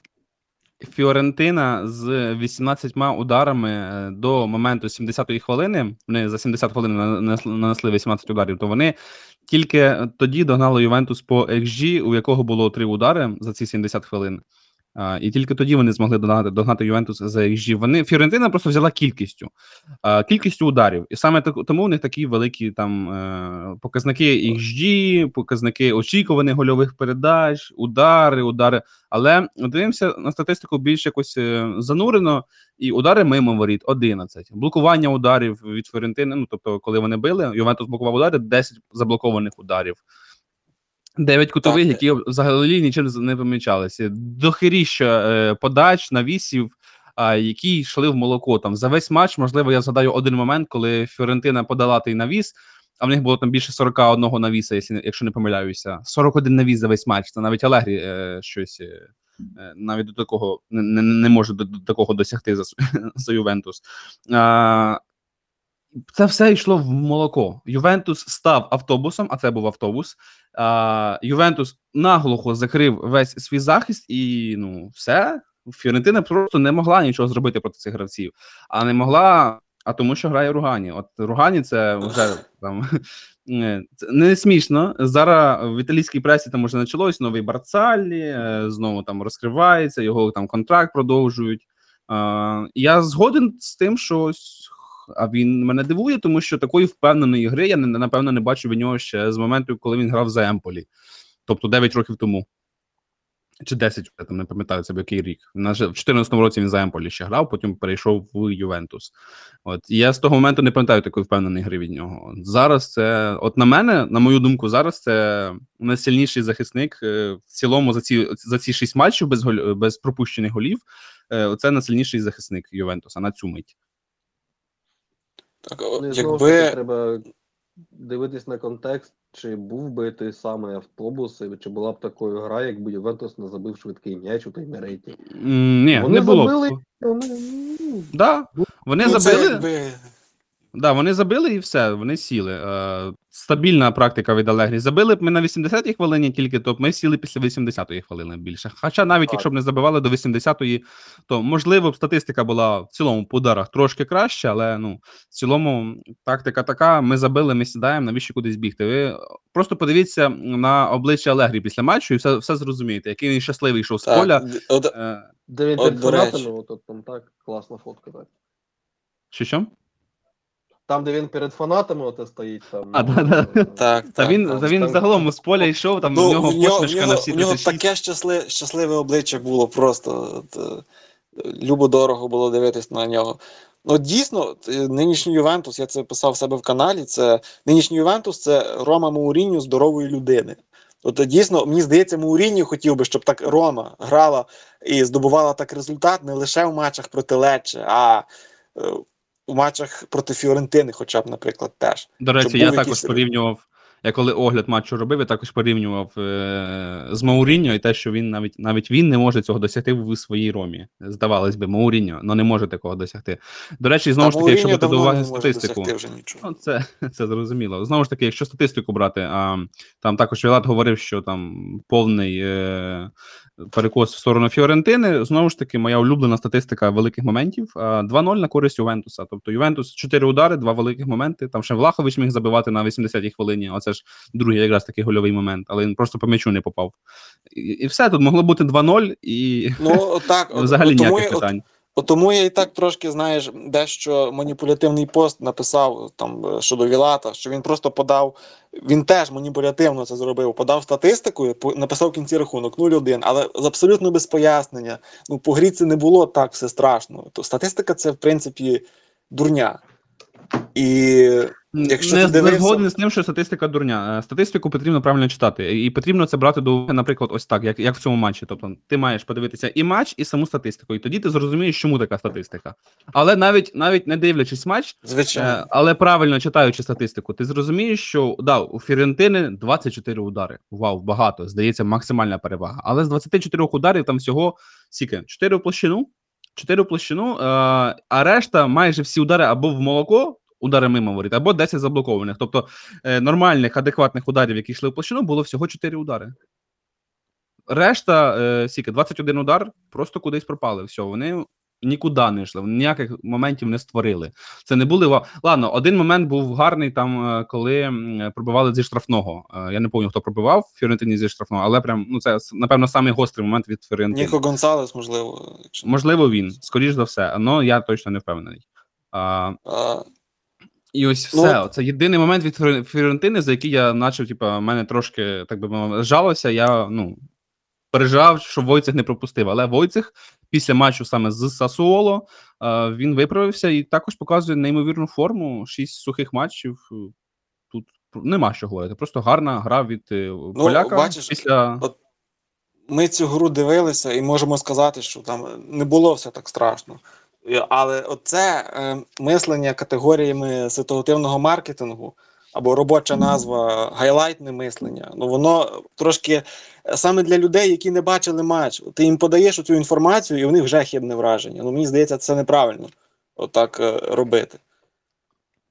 Фіорентина з 18 ударами е, до моменту 70-ї хвилини, вони за 70 хвилин нанесли, нанесли 18 ударів, то вони тільки тоді догнали Ювентус по XG, у якого було 3 удари за ці 70 хвилин. І тільки тоді вони змогли догнати, догнати Ювентус за XG. Вони Фіорентина просто взяла кількістю, кількістю ударів. І саме так, тому у них такі великі там е, показники XG, показники очікуваних гольових передач, удари, удари. Але дивимося на статистику більш якось е, занурено, і удари мимо воріт 11. Блокування ударів від Фіорентини. Ну тобто, коли вони били, Ювентус блокував удари, 10 заблокованих ударів. Дев'ять кутових, Так. які взагалі нічим не помічалися. Дохиріща е, подач, навісів, а, які йшли в молоко. Там за весь матч, можливо, я згадаю один момент, коли Фіорентина подала той навіс, а в них було там більше 41 навіса, якщо, не- помиляюся. 41 навіс за весь матч. Це навіть Алегрі е, щось е, е, навіть до такого не, не, не може до, до такого досягти за, [LAUGHS] за Ювентус. А, це все йшло в молоко. Ювентус став автобусом, а це був автобус. А, Ювентус наглухо закрив весь свій захист, і ну все. Фіорентина просто не могла нічого зробити проти цих гравців. А не могла, а тому, що грає Ругані. От Ругані це вже там [LAUGHS] е, це не смішно. Зараз в італійській пресі там вже почалось новий Барцаллі, е, знову там розкривається, його там контракт продовжують. Я згоден з тим, що а він мене дивує, тому що такої впевненої гри я напевно не бачу від нього ще з моменту, коли він грав за Емполі, тобто 9 років тому. Чи 10, я там не пам'ятаю це в який рік. На в 14-му році він за Емполі ще грав, потім перейшов в Ювентус. От і я з того моменту не пам'ятаю такої впевненої гри від нього. Зараз це, от на мене, на мою думку, зараз це найсильніший захисник е, в цілому за ці за ці шість матчів без голь, без пропущених голів. е, Це найсильніший захисник Ювентуса на цю мить. Так, Ну, і знову таки, якби треба дивитись на контекст, чи був би той самий автобус, чи була б такою гра, якби Ювентус не забив швидкий м'яч у таймерейті. Ні, Вони не було. забили, Вони, ну, Да, вони ну, це якби, Да, вони забили і все, вони сіли. Е, стабільна практика від Алегрі. Забили б ми на 80-й хвилині тільки, то б ми сіли після 80-ї хвилини більше. Хоча навіть Так. якщо б не забивали до 80-ї, то можливо б статистика була в цілому по ударах трошки краще, але ну в цілому тактика така: ми забили, ми сідаємо, навіщо кудись бігти. Ви просто подивіться на обличчя Алегрі після матчу і все, все зрозумієте, який він щасливий йшов з поля. Е, Де він там так, класна фотка, так. що що? Там, де він перед фанатами от стоїть, там. А, ну, да-да. е, так, Та так, він, та він там- загалом з поля йшов, там Ну, у нього в нього, в посмішка на нього, всі в нього 36. таке щасливе, щасливе обличчя було просто. От, е, любо-дорого було дивитись на нього. Ну, дійсно, нинішній Ювентус, я це писав в себе в каналі. Це нинішній Ювентус це Рома Мауріньо здорової людини. От е, дійсно, мені здається, Мауріньо хотів би, щоб так Рома грала і здобувала так результат не лише в матчах проти Лечче, а е, у матчах проти Фіорентини, хоча б, наприклад, теж. До речі, щоб я також якийсь- порівнював. Я коли огляд матчу робив, я також порівнював е- з Мауріньо і те, що він навіть навіть він не може цього досягти в своїй ромі. Здавалось би, Мауріньо, але не може такого досягти. До речі, знову ж таки, якщо брати до уваги статистику. вже нічого. Ну, це, це зрозуміло. Знову ж таки, якщо статистику брати, а, там також Вілат говорив, що там повний е, перекос в сторону Фіорентини. Знову ж таки, моя улюблена статистика великих моментів. 2-0 на користь Ювентуса. Тобто Ювентус 4 удари, 2 великих моменти. Там ще Влахович міг забивати на 80-й хвилині. Оце ж другий якраз такий гольовий момент, але він просто по м'ячу не попав. І, і все, тут могло бути 2-0, і Ну, так, [LAUGHS] взагалі ну, тому ніяких питань. От тому я і так трошки, знаєш, дещо маніпулятивний пост написав там е, щодо Вілата, що він просто подав, він теж маніпулятивно це зробив, подав статистику, написав в кінці рахунок 0-1, але абсолютно без пояснення. Ну, по грі це не було так все страшно. То статистика це, в принципі, дурня. І Якщо не, ти не дивився- згоден з тим, що статистика дурня. Е, Статистику потрібно правильно читати. І потрібно це брати до уваги, наприклад, ось так, як, як в цьому матчі. Тобто, ти маєш подивитися і матч, і саму статистику. І тоді ти зрозумієш, чому така статистика. Але навіть навіть не дивлячись матч, Звичайно. Е, але правильно читаючи статистику, ти зрозумієш, що да, у Фірентини 24 удари. Вау, багато. Здається, максимальна перевага. Але з 24 ударів там всього скільки? 4 в площину. 4 в площину, е, а решта майже всі удари або в молоко, удари мимо воріт, або 10 заблокованих. Тобто е, нормальних, адекватних ударів, які йшли в площину, було всього 4 удари. Решта, е, скільки, 21 удар, просто кудись пропали. Все, вони нікуди не йшли, вони ніяких моментів не створили. Це не були. Ладно, один момент був гарний, там, е, коли пробивали зі штрафного. Я не пам'ятаю, хто пробивав в Фіорентині зі штрафного, але прям ну це напевно самий гострий момент від Фіорентини. Ніко Гонсалес, можливо. Якщо... Можливо, він, скоріш за все, але я точно не впевнений. А, А, і ось Ну, все. Це єдиний момент від Фіор- Фіорентини, за який я начав, типа, мене трошки, так би мовити, жалося. Я ну, переживав, що Войцех не пропустив. Але Войцех після матчу саме з Сасуоло е, він виправився і також показує неймовірну форму. Шість сухих матчів. Тут нема що говорити. Просто гарна гра від е, поляка. бачиш, після... от ми цю гру дивилися і можемо сказати, що там не було все так страшно. І- Але оце е, мислення категоріями ситуативного маркетингу або робоча назва гайлайтне мислення. Ну воно трошки е, саме для людей, які не бачили матч. Ти їм подаєш цю інформацію, і у них вже хибне враження. Ну мені здається, це неправильно отак е, робити.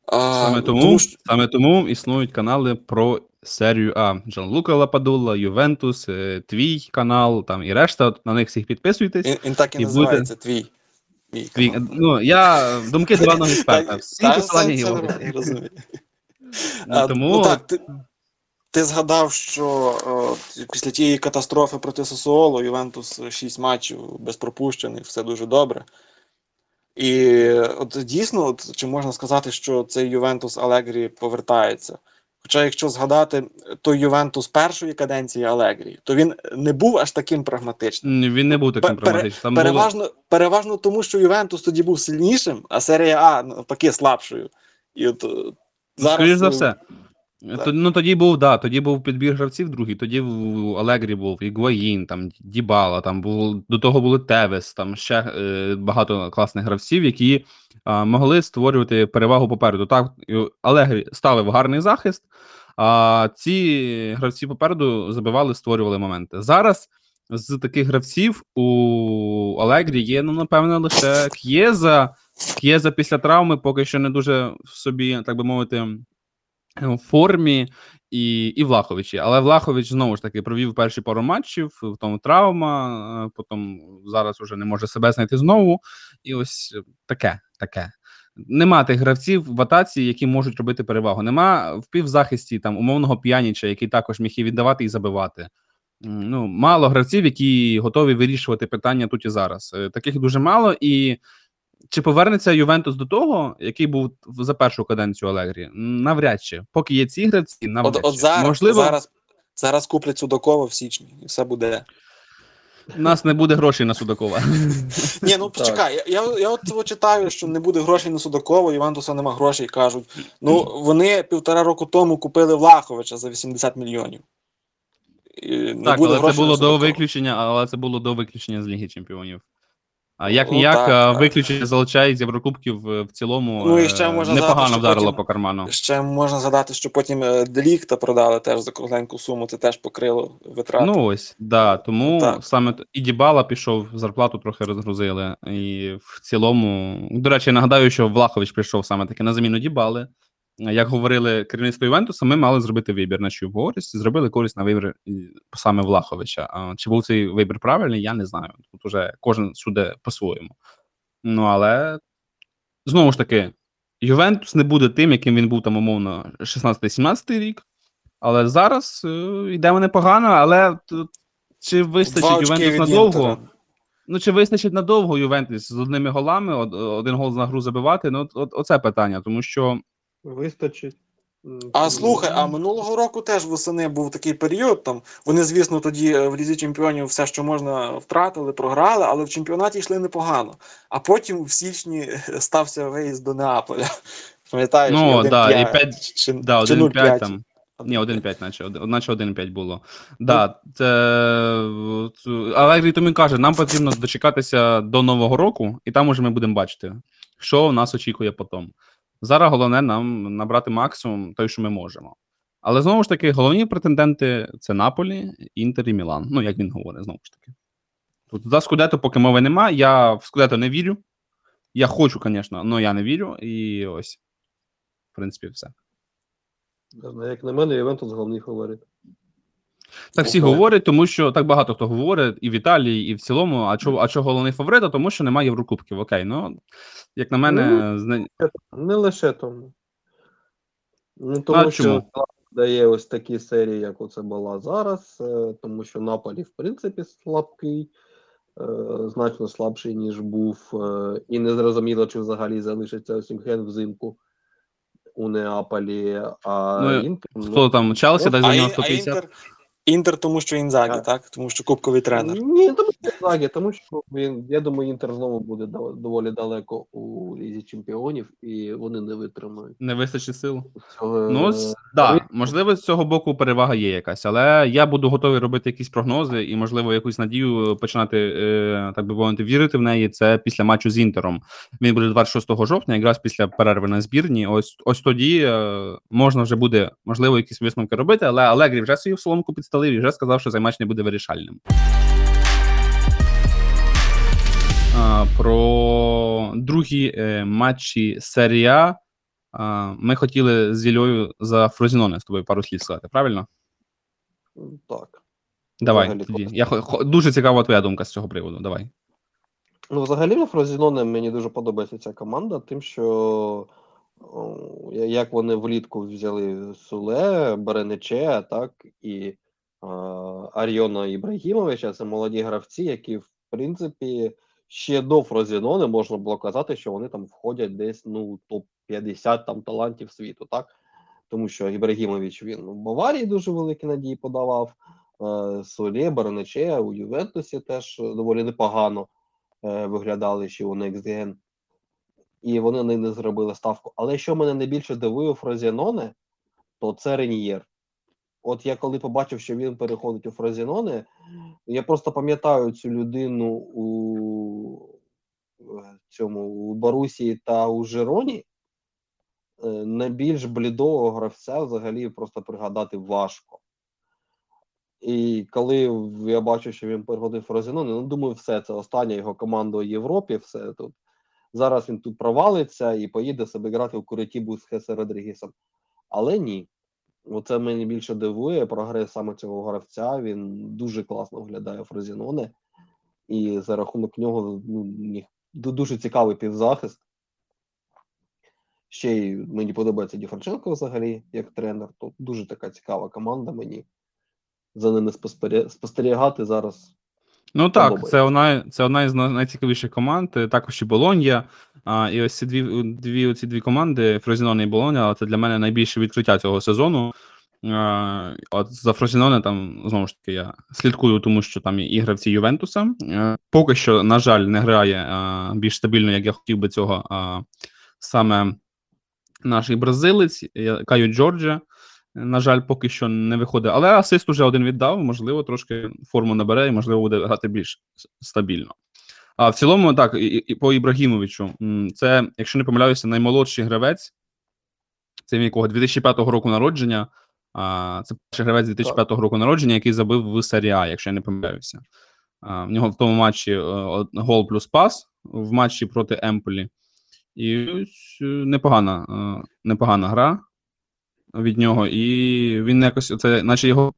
А, Саме тому, що- саме тому існують канали про серію А. Джанлука Лападула, Ювентус, е, твій канал, там і решта. От На них всіх підписуйтесь. він, він так і, і називається твій. Мій канал. ну, я думки диваного експерта. Всі посилання це- є розумію. Ну, Тому ну, так, ти, ти згадав, що о, після тієї катастрофи проти Сосуоло Ювентус 6 матчів без пропущених, все дуже добре. І от дійсно, от, чи можна сказати, що цей Ювентус Алегрі повертається? Хоча, якщо згадати той Ювентус першої каденції Алегрі, то він не був аж таким прагматичним. він не був таким Пере- прагматичним. Там було... переважно, переважно тому, що Ювентус тоді був сильнішим, а серія А навпаки слабшою. І от е, зараз Скоріш за е, все. так. Ну тоді був, да, тоді був підбір гравців другий, тоді в Алегрі був Ігуаїн, там Дібала, там був до того були Тевес, там ще е, багато класних гравців, які е, могли створювати перевагу попереду. Так, Алегрі ставив гарний захист, а ці гравці попереду забивали, створювали моменти. Зараз з таких гравців у Алегрі є, ну, напевно, лише К'єза. К'єза після травми поки що не дуже в собі, так би мовити, в формі і, і Влаховичі. Але Влахович знову ж таки провів перші пару матчів, в тому травма, е, потім зараз уже не може себе знайти знову. І ось таке, таке. Нема тих гравців в атаці, які можуть робити перевагу. Нема в півзахисті там умовного п'яніча, який також міг і віддавати і забивати. Ну, мало гравців, які готові вирішувати питання тут і зараз. Е, Таких дуже мало. І чи повернеться Ювентус до того, який був за першу каденцію Алегрі? Навряд чи. Поки є ці гравці, навряд От, от чи. зараз, Можливо, зараз, зараз куплять Судакова в січні, і все буде. у нас не буде грошей на Судакова. [LAUGHS] Ні, ну почекай, я, я, я от цього читаю, що не буде грошей на Судакова, Івантуса нема грошей, кажуть. Ну, вони півтора року тому купили Влаховича за 80 мільйонів. І не так, буде але це було до виключення, але це було до виключення з Ліги Чемпіонів. А як Ну, ніяк, а, виключення залучає з Єврокубків е, в цілому Ну, і е, ще можна непогано згадати, вдарило потім- по карману. Ще можна згадати, що потім е, Делікта продали теж за кругленьку суму, це теж покрило витрати. Ну ось, да. Тому Так. саме і Дібала пішов, зарплату трохи розгрузили. І в цілому, до речі, я нагадаю, що Влахович прийшов саме таки на заміну Дібали. Як говорили керівництво Івентуса, ми мали зробити вибір на чию користь. Зробили користь на вибір саме Влаховича. А чи був цей вибір правильний, я не знаю. Тут уже кожен суде по-своєму. Ну але знову ж таки, Ювентус не буде тим, яким він був там, умовно, 16-17 рік. Але зараз е, йде непогано, але тут чи вистачить Ювентус надовго? Ну, чи вистачить надовго Ювентус з одними голами, один гол на гру забивати? Ну, от, оце питання, тому що Вистачить. А ну, слухай, а минулого року теж восени був такий період. Там вони, звісно, тоді е, в лізі чемпіонів все, що можна, втратили, програли, але в чемпіонаті йшли непогано. А потім в січні стався виїзд до Неаполя. [LAUGHS] Пам'ятаєш, Ну, і 1-5, да, і п'ять- чи, Да, чи 1,5 0,5. там. Ні, 1,5, наче, наче 1,5 було. Да, це... от, Але як Вітамін каже, нам потрібно дочекатися до Нового року, і там уже ми будемо бачити, що нас очікує потім. Зараз головне нам набрати максимум той, що ми можемо. Але знову ж таки, головні претенденти це Наполі, Інтер і Мілан. Ну, як він говорить, знову ж таки. Тут за Скудето поки мови нема. Я в Скудето не вірю. Я хочу, звісно, але я не вірю. І ось, в принципі, все. Як на мене, Ювентус головний фаворит. Так всі говорять, тому що так багато хто говорить, і в Італії, і в цілому. А чого, а чого головний фаворит? А тому що немає Єврокубків. Окей, ну як на мене, зна- Не лише тому. Ну, тому А що чому? дає ось такі серії, як оце була зараз, е, тому що Наполі, в принципі, слабкий, е, значно слабший, ніж був, е, і не зрозуміло, чи взагалі залишиться Осімхен взимку у Неаполі, а Ну, Інтер, хто там Челсі дасть за А, нього Ін- а 150? Інтер, тому що Інзагі, А. так? Тому що кубковий тренер. Ні, тому що Інзагі, тому що він, я думаю, Інтер знову буде доволі далеко у Лізі Чемпіонів, і вони не витримають Не вистачить сил. цього. Ну, е, да, можливо, з цього боку перевага є якась, але я буду готовий робити якісь прогнози і, можливо, якусь надію починати, е, так би мовити, вірити в неї. Це після матчу з Інтером. Він буде 26 жовтня, якраз після перерви на збірні. Ось ось тоді е, можна вже буде, можливо, якісь висновки робити, але Алегрі вже свою соломку підстелив і вже сказав, що цей матч не буде вирішальним. Про другі е, матчі серія. Ми хотіли з Іллею за Фрозіноне з тобою пару слів сказати, правильно? Так. Давай Взагалі тоді. Я дуже цікава твоя думка з цього приводу. Давай. Ну, взагалі, на Фрозіноне мені дуже подобається ця команда, тим, що як вони влітку взяли Суле, Беренече, так, і а, Аріона Ібрагімовича, це молоді гравці, які, в принципі, ще до Фрозіноне можна було казати, що вони там входять десь ну, топ-50 там талантів світу, так? Тому що Ібрагімович він у Баварії дуже великі надії подавав. е, Солє, Беренече у Ювентусі теж доволі непогано е, виглядали ще у Gen. І вони не зробили ставку. Але що мене найбільше дивує у Фрозіноне, то це Реньєр. От я коли побачив, що він переходить у Фрозіноне, я просто пам'ятаю цю людину у е, цьому у Барусі та у Жироні. Е, Найбільш блідого гравця взагалі просто пригадати важко. І коли я бачу, що він переходив Фрозіноне, ну думаю, все, це остання його команда у Європі. Все тут. Зараз він тут провалиться і поїде себе грати в Куритібу з Хесе Родрігесом. Але ні. Оце мене більше дивує прогрес саме цього гравця. Він дуже класно виглядає у Фрозіноне. І за рахунок нього ну, дуже цікавий півзахист. Ще й мені подобається Ді взагалі як тренер. То дуже така цікава команда мені. За ними спостерігати зараз. Ну так, Подобається. це одна, це одна із найцікавіших команд. Також і Болонья. А, і ось ці дві, дві, оці дві команди, Фрозіноне і Болоня, це для мене найбільше відкриття цього сезону. А, от за Фрозіноне там знову ж таки я слідкую, тому що там і гравці Ювентуса. Е, Поки що, на жаль, не грає а, більш стабільно, як я хотів би цього. А, саме наш бразилець Каю Джорджа. На жаль, поки що не виходить. Але асист уже один віддав, можливо, трошки форму набере і, можливо, буде грати більш стабільно. А в цілому, так, і, і по Ібрагімовичу, це, якщо не помиляюся, наймолодший гравець. Це він якого 2005 року народження. А, це перший гравець 2005 року народження, який забив в серії А, якщо я не помиляюся. А, в нього в тому матчі е, гол плюс пас в матчі проти Емполі. І ось, е, непогана, е, непогана гра від нього, і він якось це, наче його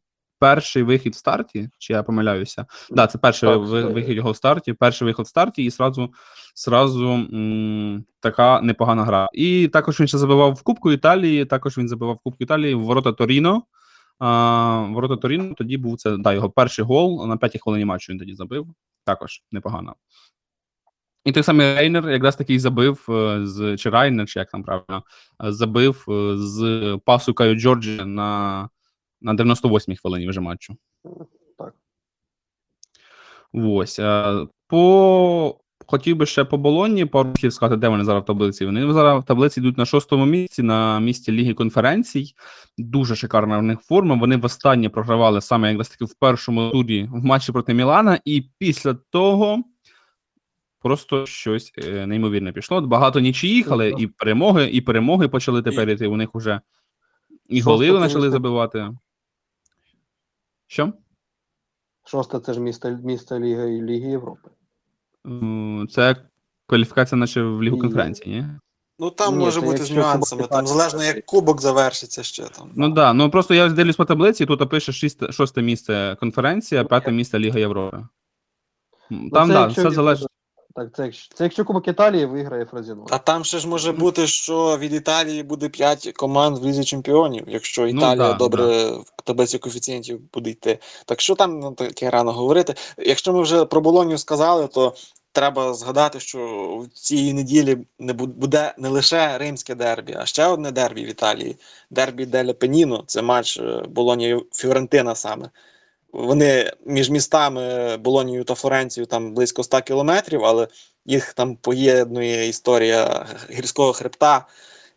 перший вихід в старті, чи я помиляюся? Да, це перший Так, ви- вихід його в старті, перший вихід в старті, і сразу, сразу м, така непогана гра. І також він ще забивав в Кубку Італії, також він забивав в Кубку Італії в ворота Торіно. А, ворота Торіно тоді був це да, його перший гол на п'ятій хвилині матчу він тоді забив. Також непогано. І той самий Рейнер якраз таки й забив е, з чи Райнер, чи як там правильно, е, забив е, з пасу Каю Джорджі на, на 98-й хвилині вже матчу. Так. Ось. е, По, хотів би ще по Болонні пару слів сказати, де вони зараз в таблиці. Вони зараз в таблиці йдуть на шостому місці, на місці Ліги конференцій. Дуже шикарна в них форма. Вони востаннє програвали саме якраз таки в першому турі в матчі проти Мілана, і після того просто щось е, неймовірне пішло. Багато нічиїх, але і перемоги, і перемоги почали тепер іти. У них уже і голи почали забивати. Що? Шосте це ж місто, місто Ліги, Ліги Європи. Це кваліфікація наче в Лігу конференції, ні? Ну там Ні, може це бути з якщо нюансами. Кубок Там залежно як кубок завершиться ще там. Ну так, да. ну просто я дивлюсь по таблиці, тут пише шосте місце конференція, п'яте місце Ліга Європи. М, Ну, Там, це так, да, якщо все залежить. Так, це якщо, це якщо Кубок Італії виграє Фразіно. А там ще ж може бути, що від Італії буде 5 команд в Лізі Чемпіонів, якщо Італія да, добре в таблиці коефіцієнтів буде йти. Так що там ну, таке рано говорити. Якщо ми вже про Болонію сказали, то треба згадати, що в цій неділі не буде не лише римське дербі, а ще одне дербі в Італії. Дербі Деля Пеніно. Це матч Болонія Фіорентина саме. Вони між містами Болонією та Флоренцією там близько 100 кілометрів, але їх там поєднує історія гірського хребта,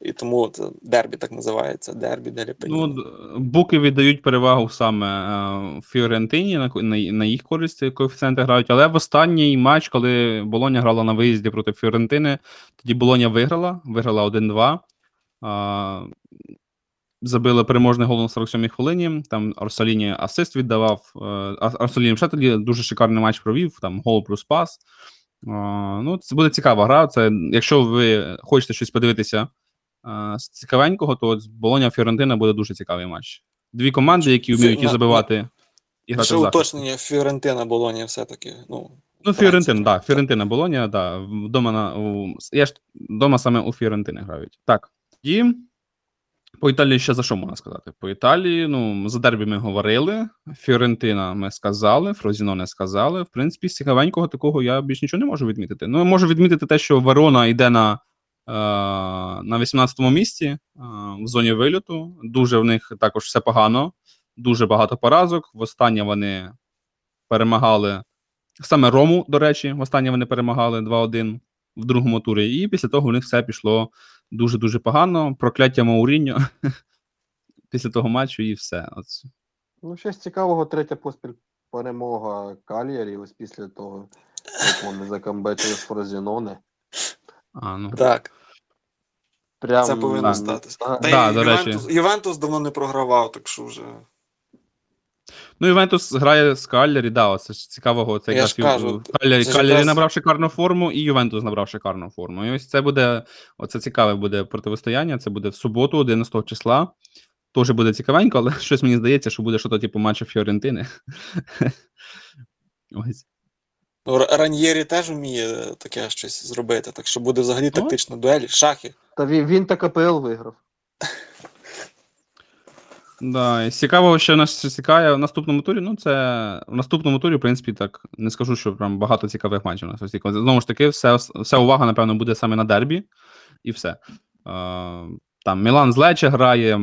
і тому дербі так називається. Дербі Деля Ну, буки віддають перевагу саме е, Фіорентині, на, на, їх користь коефіцієнти грають. Але в останній матч, коли Болоня грала на виїзді проти Фіорентини, тоді Болоня виграла, виграла 1-2. А, забили переможний гол на 47-й хвилині. Там Арсаліні асист віддавав. е, Ар- Арсаліні ще тоді дуже шикарний матч провів, там гол плюс пас. Ну, це буде цікава гра. Це, якщо ви хочете щось подивитися з цікавенького, то Болоня Фіорентина буде дуже цікавий матч. Дві команди, які вміють і забивати і грати Ще уточнення Фіорентина Болонія все-таки. Ну, Ну. Фіорентина, так, Фіорентина, Болоня, да, вдома на у, я ж вдома саме у Фіорентини грають. Так. І по Італії ще за що можна сказати? По Італії, ну, за дербі ми говорили. Фіорентина ми сказали, Фрозіно не сказали. В принципі, з цікавенького такого я більш нічого не можу відмітити. Ну, можу відмітити те, що Верона йде на, е, на 18-му місці е, в зоні вильоту. Дуже в них також все погано, дуже багато поразок. Востаннє вони перемагали Саме Рому, до речі, востаннє вони перемагали 2-1 в другому турі, і після того у них все пішло дуже-дуже погано. Прокляття Мауріньо [LAUGHS] після того матчу, і все. От. Ну, щось цікавого, третя поспіль перемога Кальярі, ось після того, як вони закамбетили з Фрозіноне. А, ну. так, Прям, це повинно так. статися. Та Да, й до речі. Ювентус, Ювентус давно не програвав, так що вже. Ну, Ювентус грає з Каллері, да, це ж цікавого. Це Я якраз ж кажу, це ж якраз- набрав шикарну форму, і Ювентус набрав шикарну форму. І ось це буде, оце цікаве буде протистояння. Це буде в суботу, 11 числа. Теж буде цікавенько, але [LAUGHS] щось мені здається, що буде щось типу матчу Фіорентини. [LAUGHS] Ось. Ну, Р- Раньєрі теж вміє таке щось зробити, так що буде взагалі тактична дуель, шахи. Та він, він так АПЛ виграв. [LAUGHS] Да, і цікаво, що нас ще цікаве в наступному турі. Ну, це в наступному турі, в принципі, так не скажу, що прям багато цікавих матчів у нас. Знову ж таки, все, вся увага, напевно, буде саме на дербі, і все. Там Мілан з Лече грає.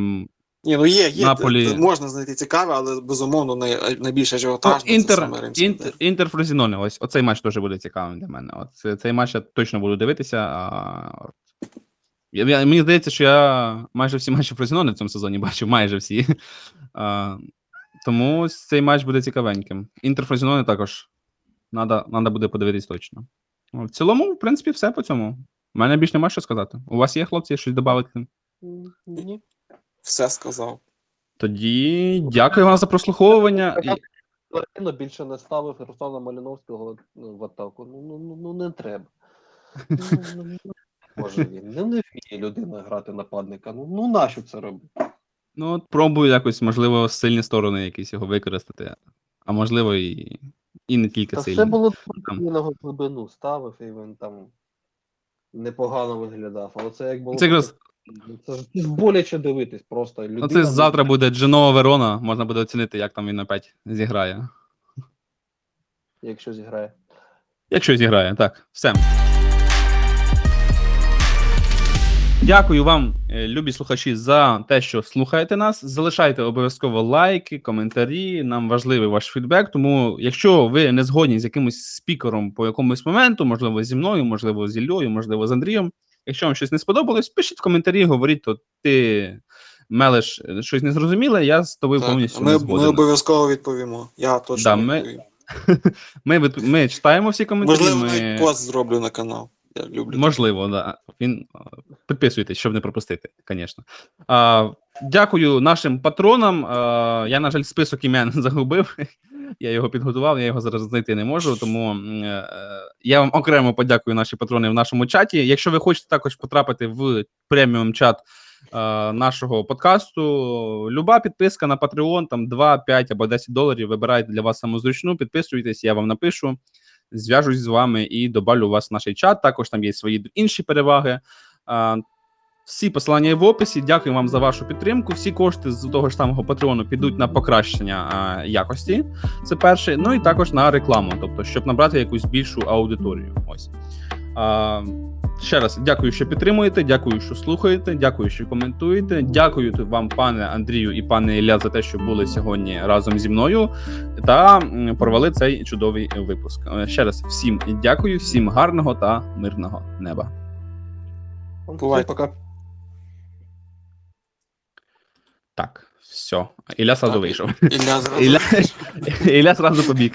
Ні, ну є, є, Наполі- можна знайти цікаве, але безумовно най, найбільше Ну, Інтер, інтер, інтер Фрозіноне, ось оцей матч теж буде цікавим для мене. От цей матч я точно буду дивитися. А... Я, я, мені здається, що я майже всі матчі Фрозіноне в цьому сезоні бачив, майже всі. А, тому цей матч буде цікавеньким. Інтер Фрозіноне також надо, надо буде подивитись точно. В цілому, в принципі, все по цьому. У мене більш нема що сказати. У вас є хлопці щось додати? Ні. Все сказав. Тоді дякую вам за прослуховування. Більше не ставив Руслана Маліновського ну, в атаку. Ну, ну, ну, ну не треба. [LAUGHS] Може він. Не вміє людина грати нападника. Ну, ну нащо це робити? Ну, от пробую якось, можливо, сильні сторони якісь його використати, а можливо, і, і не тільки Та сильні. все було в глибину ставив, і він там непогано виглядав. Але це як було. Це якраз Це ж це ж боляче дивитись, просто людина. ну, це завтра буде Дженова Верона, можна буде оцінити, як там він опять зіграє. Якщо зіграє. Якщо зіграє, так, все. Дякую вам, е, любі слухачі, за те, що слухаєте нас. Залишайте обов'язково лайки, коментарі. Нам важливий ваш фідбек. Тому, якщо ви не згодні з якимось спікером по якомусь моменту, можливо, зі мною, можливо, з Іллею, можливо, з Андрієм. Якщо вам щось не сподобалось, пишіть в коментарі, говоріть, то ти мелеш е, щось незрозуміле, я з тобою Так, повністю ми, не ми обов'язково відповімо. Я точно Да, ми- відповім. [LAUGHS] Ми, від- ми читаємо всі коментарі. Можливо, ми... пост зроблю на канал. Я люблю. Можливо, да. Він підписуйтесь, щоб не пропустити, звісно. А, дякую нашим патронам. А, я, на жаль, список імен [LAUGHS] загубив. Я його підготував, я його зараз знайти не можу. Тому е, я вам окремо подякую наші патрони в нашому чаті. Якщо ви хочете також потрапити в преміум чат е, нашого подкасту, люба підписка на Patreon, там 2, 5 або 10 доларів. Вибирайте для вас самозручну, підписуйтесь, я вам напишу зв'яжусь з вами і добавлю вас в наш чат. Також там є свої інші переваги. Всі посилання є в описі. Дякую вам за вашу підтримку. Всі кошти з того ж самого Патреону підуть на покращення а, якості. Це перше. Ну і також на рекламу, тобто, щоб набрати якусь більшу аудиторію. Ось. А, ще раз дякую, що підтримуєте. Дякую, що слухаєте. Дякую, що коментуєте. Дякую вам, пане Андрію і пане Ілля, за те, що були сьогодні разом зі мною та провели цей чудовий випуск. Е, Ще раз всім дякую, всім гарного та мирного неба. Бувайте. Пока. Так, все. Ілля сразу вийшов. Ілля зразу. Ілля, [LAUGHS] Ілля сразу побіг.